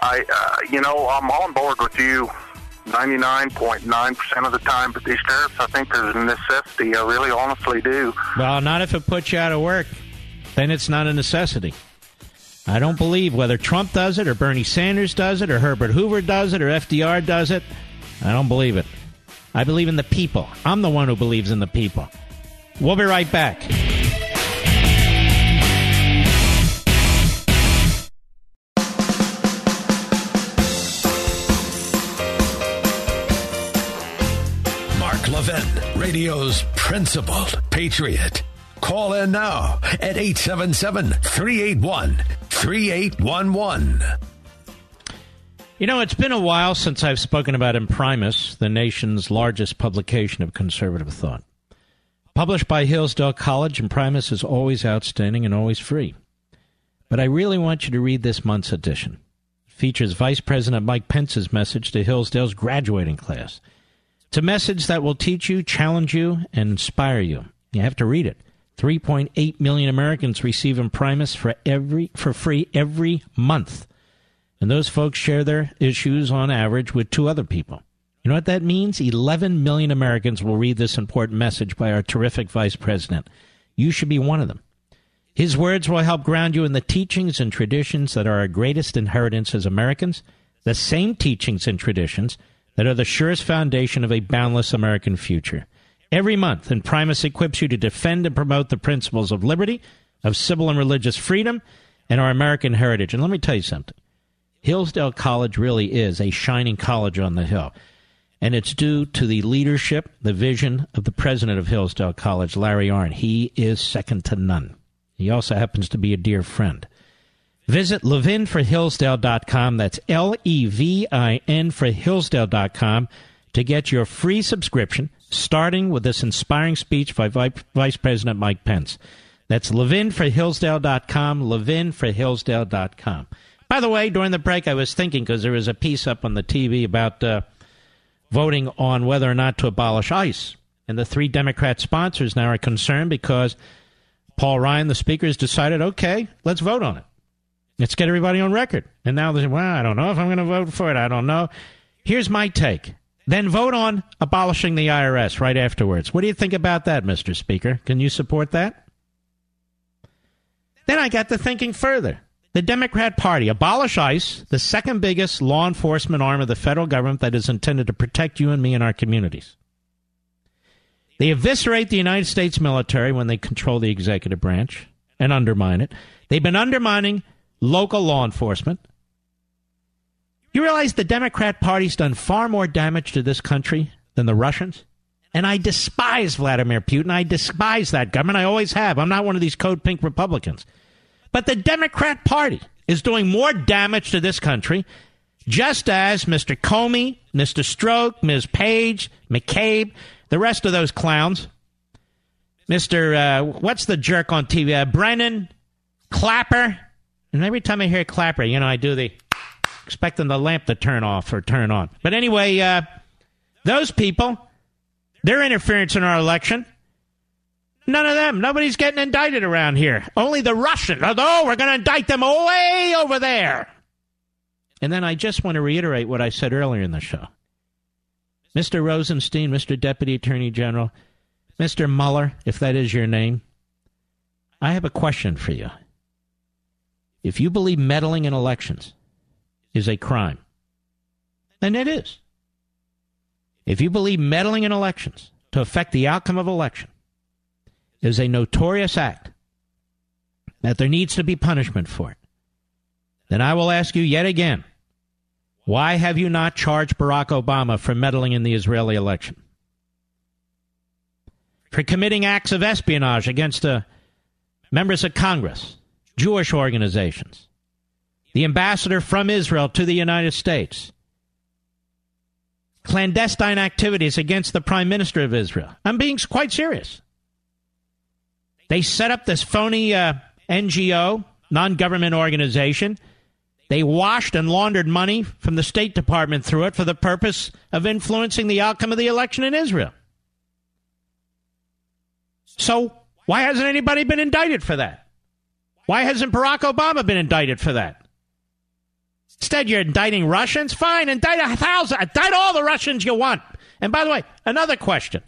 I, uh, you know, I'm on board with you 99.9% of the time, but these tariffs, I think there's a necessity. I really honestly do. Well, not if it puts you out of work. Then it's not a necessity. I don't believe whether Trump does it or Bernie Sanders does it or Herbert Hoover does it or FDR does it. I don't believe it. I believe in the people. I'm the one who believes in the people. We'll be right back. Mark Levin, radio's principled patriot. Call in now at 877 381 3811. You know, it's been a while since I've spoken about Imprimis, the nation's largest publication of conservative thought. Published by Hillsdale College, Imprimis is always outstanding and always free. But I really want you to read this month's edition. It features Vice President Mike Pence's message to Hillsdale's graduating class. It's a message that will teach you, challenge you, and inspire you. You have to read it. 3.8 million Americans receive Imprimis for every for free every month. And those folks share their issues on average with two other people. You know what that means? 11 million Americans will read this important message by our terrific vice president. You should be one of them. His words will help ground you in the teachings and traditions that are our greatest inheritance as Americans, the same teachings and traditions that are the surest foundation of a boundless American future. Every month, Imprimis equips you to defend and promote the principles of liberty, of civil and religious freedom, and our American heritage. And let me tell you something. Hillsdale College really is a shining college on the hill. And it's due to the leadership, the vision of the president of Hillsdale College, Larry Arnn. He is second to none. He also happens to be a dear friend. Visit levinforhillsdale.com. That's L E V I N for Hillsdale.com to get your free subscription, starting with this inspiring speech by Vice President Mike Pence. That's levinforhillsdale.com, levinforhillsdale.com. By the way, during the break, I was thinking because there was a piece up on the TV about uh, voting on whether or not to abolish ICE. And the three Democrat sponsors now are concerned because Paul Ryan, the speaker, has decided, okay, let's vote on it. Let's get everybody on record. And now they say, well, I don't know if I'm going to vote for it. I don't know. Here's my take. Then vote on abolishing the IRS right afterwards. What do you think about that, Mr. Speaker? Can you support that? Then I got to thinking further. The Democrat Party abolish ICE, the second biggest law enforcement arm of the federal government that is intended to protect you and me and our communities. They eviscerate the United States military when they control the executive branch and undermine it. They've been undermining local law enforcement. You realize the Democrat Party's done far more damage to this country than the Russians? And I despise Vladimir Putin. I despise that government. I always have. I'm not one of these code pink Republicans. But the Democrat Party is doing more damage to this country just as Mr. Comey, Mr. Strzok, Ms. Page, McCabe, the rest of those clowns, Mr. Uh, what's the jerk on TV? Uh, Brennan, Clapper. And every time I hear Clapper, you know, I do the expecting the lamp to turn off or turn on. But anyway, uh, those people, their interference in our election, none of them. Nobody's getting indicted around here. Only the Russians. Although we're going to indict them way over there. And then I just want to reiterate what I said earlier in the show. Mr. Rosenstein, Mr. Deputy Attorney General, Mr. Mueller, if that is your name, I have a question for you. If you believe meddling in elections is a crime, and it is. If you believe meddling in elections to affect the outcome of election is a notorious act, that there needs to be punishment for it, then I will ask you yet again why have you not charged Barack Obama for meddling in the Israeli election? For committing acts of espionage against uh, members of Congress, Jewish organizations, the ambassador from Israel to the United States, clandestine activities against the Prime Minister of Israel. I'm being quite serious. They set up this phony uh, NGO, non government organization they washed and laundered money from the State Department through it for the purpose of influencing the outcome of the election in Israel. So, why hasn't anybody been indicted for that? Why hasn't Barack Obama been indicted for that? Instead, you're indicting Russians? Fine, indict a thousand, indict all the Russians you want. And by the way, another question.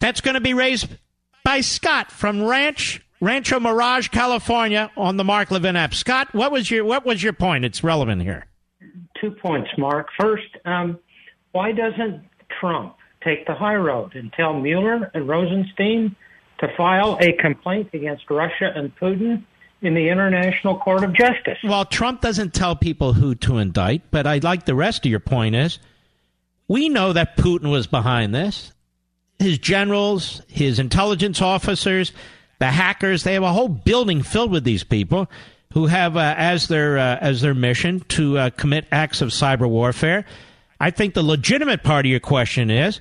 That's going to be raised by Scott from Ranch Rancho Mirage, California, on the Mark Levin app. Scott, what was your what was your point? It's relevant here. Two points, Mark. First, um, why doesn't Trump take the high road and tell Mueller and Rosenstein to file a complaint against Russia and Putin in the International Court of Justice? Well, Trump doesn't tell people who to indict, but I like the rest of your point is we know that Putin was behind this. His generals, his intelligence officers, the hackers. They have a whole building filled with these people who have uh, as their uh, as their mission to uh, commit acts of cyber warfare. I think the legitimate part of your question is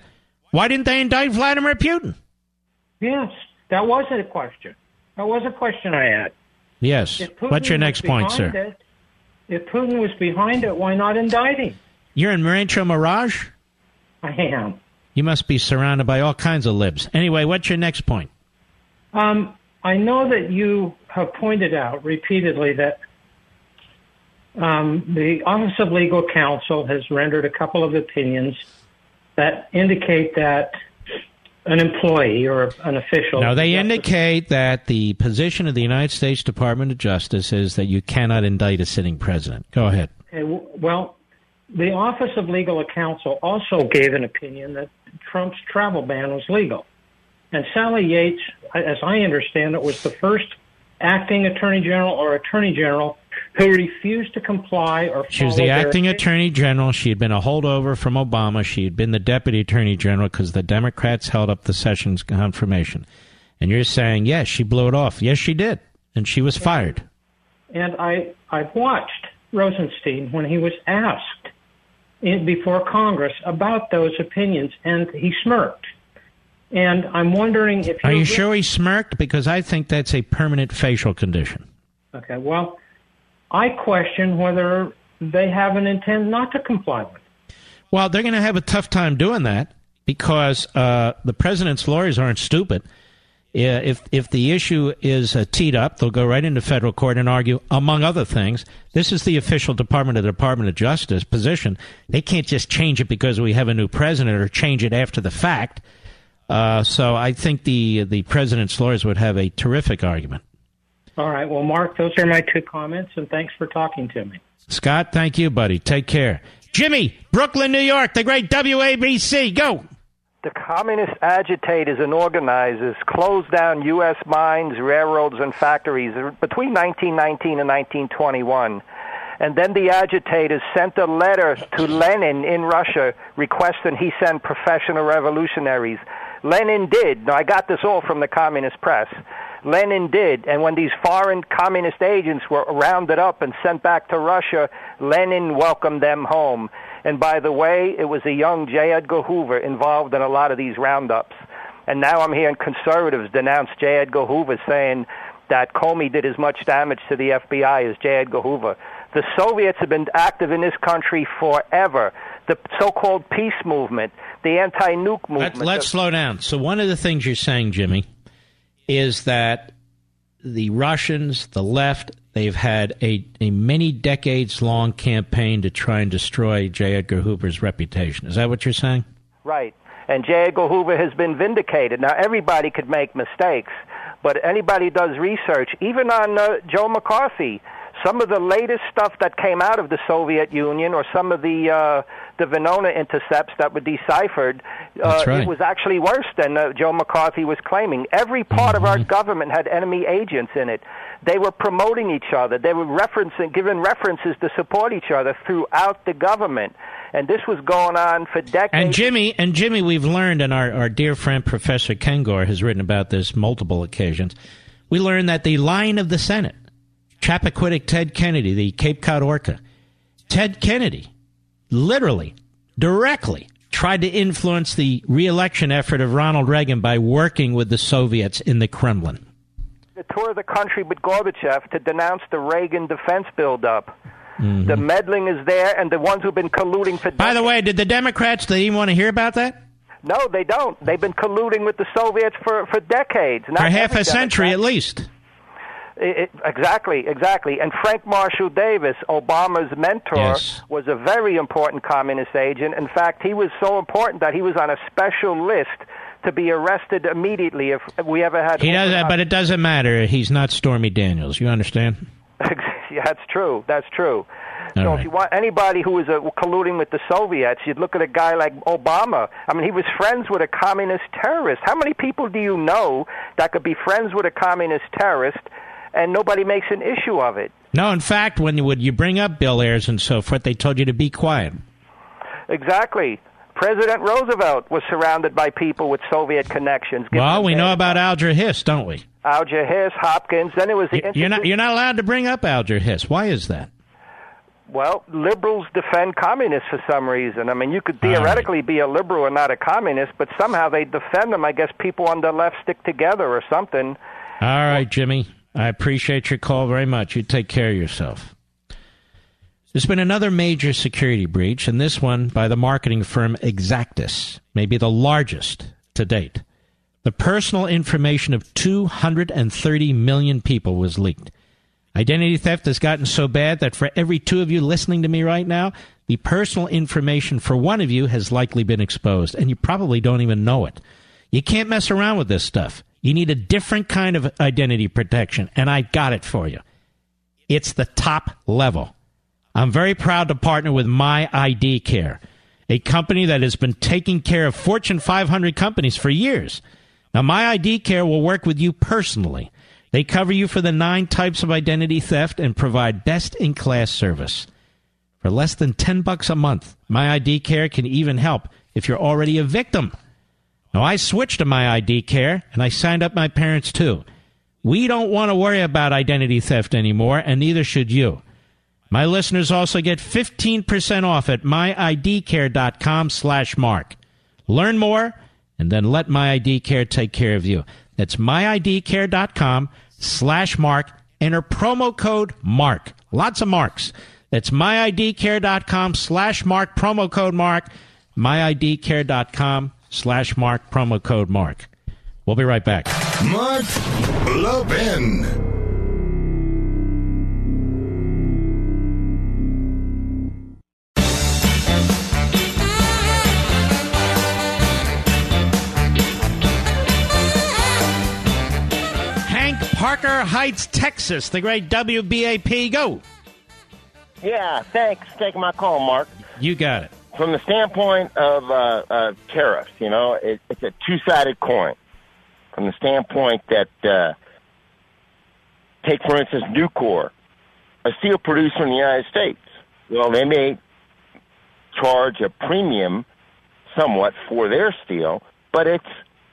why didn't they indict Vladimir Putin? Yes, that was a question. That was a question I had. Yes. What's your next point, sir? It, if Putin was behind it, why not indict him? You're in Rancho Mirage? I am. You must be surrounded by all kinds of libs. Anyway, what's your next point? Um, I know that you have pointed out repeatedly that um, the Office of Legal Counsel has rendered a couple of opinions that indicate that an employee or an official. Now, they indicate that the position of the United States Department of Justice is that you cannot indict a sitting president. Go ahead. Okay, well, the Office of Legal Counsel also gave an opinion that Trump's travel ban was legal. And Sally Yates, as I understand it, was the first acting attorney general or attorney general who refused to comply or she was the acting attorney general. She had been a holdover from obama. She had been the deputy attorney general because the democrats held up the sessions confirmation. And you're saying yes she blew it off. Yes she did. And she was fired. And i i've watched rosenstein when he was asked in, before congress about those opinions and he smirked. And I'm wondering if Are you sure he smirked? Because I think that's a permanent facial condition. Okay, well, I question whether they have an intent not to comply with. Well, they're going to have a tough time doing that because uh, the president's lawyers aren't stupid. If if the issue is uh, teed up, they'll go right into federal court and argue, among other things. This is the official Department of the Department of Justice position. They can't just change it because we have a new president or change it after the fact. Uh, so I think the the president's lawyers would have a terrific argument. All right. Well, Mark, those are my two comments, and thanks for talking to me. Scott, thank you, buddy. Take care. Jimmy, Brooklyn, New York, the great WABC. Go. The communist agitators and organizers closed down U.S. mines, railroads, and factories between 1919 and 1921. And then the agitators sent a letter to Lenin in Russia requesting he send professional revolutionaries Lenin did. Now, I got this all from the communist press. Lenin did. And when these foreign communist agents were rounded up and sent back to Russia, Lenin welcomed them home. And by the way, it was a young J. Edgar Hoover involved in a lot of these roundups. And now I'm hearing conservatives denounce J. Edgar Hoover saying that Comey did as much damage to the FBI as J. Edgar Hoover. The Soviets have been active in this country forever. The so-called peace movement, the anti-nuke movement. Let, let's slow down. So one of the things you're saying, Jimmy, is that the Russians, the left, they've had a, a many decades long campaign to try and destroy J. Edgar Hoover's reputation. Is that what you're saying? Right. And J. Edgar Hoover has been vindicated. Now, everybody could make mistakes, but anybody does research, even on uh, Joe McCarthy, some of the latest stuff that came out of the Soviet Union or some of the uh, the Venona intercepts that were deciphered, uh, right. it was actually worse than uh, Joe McCarthy was claiming. Every part of our Mm-hmm. government had enemy agents in it. They were promoting each other. They were referencing, giving references to support each other throughout the government. And this was going on for decades. And Jimmy, and Jimmy, we've learned, and our, our dear friend Professor Kengor has written about this multiple occasions. We learned that the line of the Senate, Chappaquiddick Ted Kennedy, the Cape Cod Orca, Ted Kennedy, literally, directly tried to influence the reelection effort of Ronald Reagan by working with the Soviets in the Kremlin. the tour of the country with Gorbachev to denounce the Reagan defense buildup. Mhm. The meddling is there, and the ones who've been colluding for Decades. By the way, did the Democrats, they even want to hear about that? no, they don't. They've been colluding with the Soviets for for decades. Not For half a century Democrat. at least. It, exactly, exactly. And Frank Marshall Davis, Obama's mentor, Yes. was a very important communist agent. In fact, he was so important that he was on a special list to be arrested immediately if we ever had. He does that, but it doesn't matter. He's not Stormy Daniels. You understand? yeah, that's true. That's true. All so right. if you want anybody who was uh, colluding with the Soviets, you'd look at a guy like Obama. I mean, he was friends with a communist terrorist. How many people do you know that could be friends with a communist terrorist, and nobody makes an issue of it? No, in fact, when you, when you bring up Bill Ayers and so forth, they told you to be quiet. Exactly. President Roosevelt was surrounded by people with Soviet connections. Well, we know about Alger Hiss, don't we? Alger Hiss, Hopkins. Then it was the You're not you're not allowed to bring up Alger Hiss. Why is that? Well, liberals defend communists for some reason. I mean, you could ah. theoretically be a liberal and not a communist, but somehow they defend them. I guess people on the left stick together or something. All right, Jimmy. I appreciate your call very much. You take care of yourself. There's been another major security breach, and this one by the marketing firm Exactis, maybe the largest to date. The personal information of 230 million people was leaked. Identity theft has gotten so bad that for every two of you listening to me right now, the personal information for one of you has likely been exposed, and you probably don't even know it. You can't mess around with this stuff. You need a different kind of identity protection, and I got it for you. It's the top level. I'm very proud to partner with My ID Care, a company that has been taking care of Fortune 500 companies for years. Now, My ID Care will work with you personally. They cover you for the nine types of identity theft and provide best in class service. For less than 10 bucks a month, My ID Care can even help if you're already a victim. Now, I switched to My ID Care and I signed up my parents too. We don't want to worry about identity theft anymore, and neither should you. My listeners also get 15% off at myidcare.com slash mark. Learn more and then let My ID Care take care of you. That's myidcare.com slash mark. Enter promo code MARK. Lots of marks. That's myidcare.com slash mark, promo code MARK. myidcare.com slash mark, promo code MARK. We'll be right back. Mark Levin. Hank Harker Heights, Texas, the great WBAP. Go. Yeah, thanks for taking my call, Mark. You got it. From the standpoint of uh, uh, tariffs, you know, it, it's a two-sided coin. From the standpoint that, uh, take for instance, Nucor, a steel producer in the United States. Well, they may charge a premium somewhat for their steel, but it's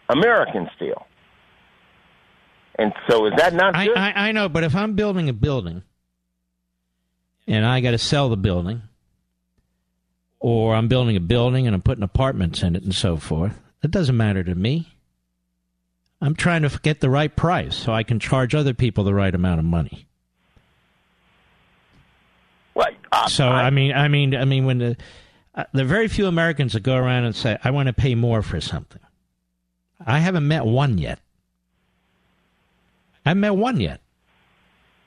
American steel. And so is that not I, good? I, I know, but if I'm building a building and I got to sell the building, or I'm building a building and I'm putting apartments in it and so forth, it doesn't matter to me. I'm trying to get the right price so I can charge other people the right amount of money. Well, uh, so I, mean, I mean, I mean, when the uh, there are very few Americans that go around and say, "I want to pay more for something." I haven't met one yet. I haven't met one yet.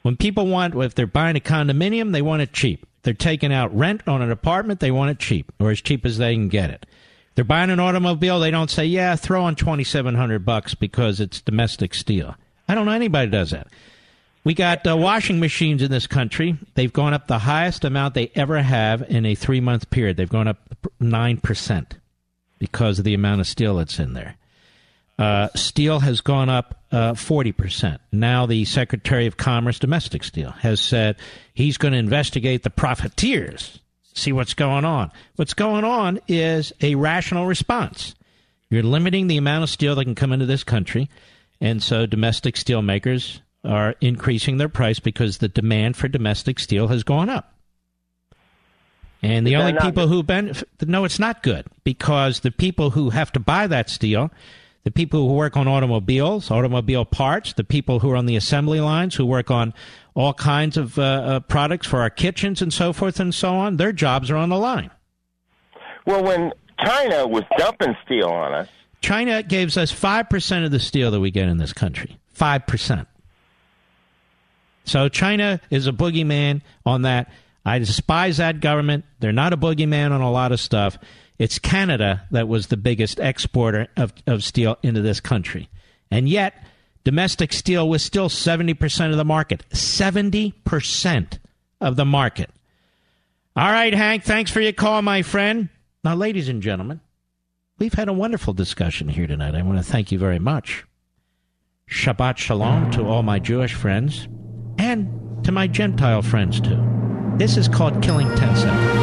When people want, if they're buying a condominium, they want it cheap. They're taking out rent on an apartment, they want it cheap, or as cheap as they can get it. They're buying an automobile, they don't say, "Yeah, throw on twenty seven hundred bucks because it's domestic steel." I don't know anybody does that. We got uh, washing machines in this country. They've gone up the highest amount they ever have in a three month period. They've gone up 9% because of the amount of steel that's in there. Uh, steel has gone up uh, 40%. Now, the Secretary of Commerce, domestic steel, has said he's going to investigate the profiteers, see what's going on. What's going on is a rational response. You're limiting the amount of steel that can come into this country, and so domestic steel makers are increasing their price because the demand for domestic steel has gone up. And the only people good? who benefit, no, it's not good because the people who have to buy that steel, the people who work on automobiles, automobile parts, the people who are on the assembly lines, who work on all kinds of uh, uh, products for our kitchens and so forth and so on, their jobs are on the line. Well, when China was dumping steel on us, China gives us 5% of the steel that we get in this country. 5%. So China is a boogeyman on that. I despise that government. They're not a boogeyman on a lot of stuff. It's Canada that was the biggest exporter of, of steel into this country. And yet, domestic steel was still 70% of the market. 70% of the market. All right, Hank, thanks for your call, my friend. Now, ladies and gentlemen, we've had a wonderful discussion here tonight. I want to thank you very much. Shabbat Shalom to all my Jewish friends and to my Gentile friends, too. This is called Killing 10 Seconds.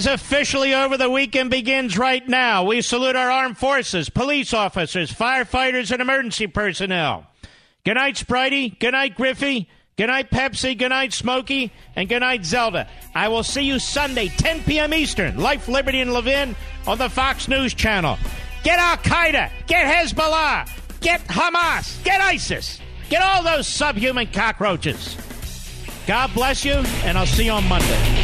Is officially over. The weekend begins right now. We salute our armed forces, police officers, firefighters, and emergency personnel. Good night, Spritey. Good night, Griffey. Good night, Pepsi. Good night, Smokey. And good night, Zelda. I will see you Sunday, 10 p.m. Eastern, Life, Liberty, and Levin on the Fox News Channel. Get Al Qaeda. Get Hezbollah. Get Hamas. Get ISIS. Get all those subhuman cockroaches. God bless you, and I'll see you on Monday.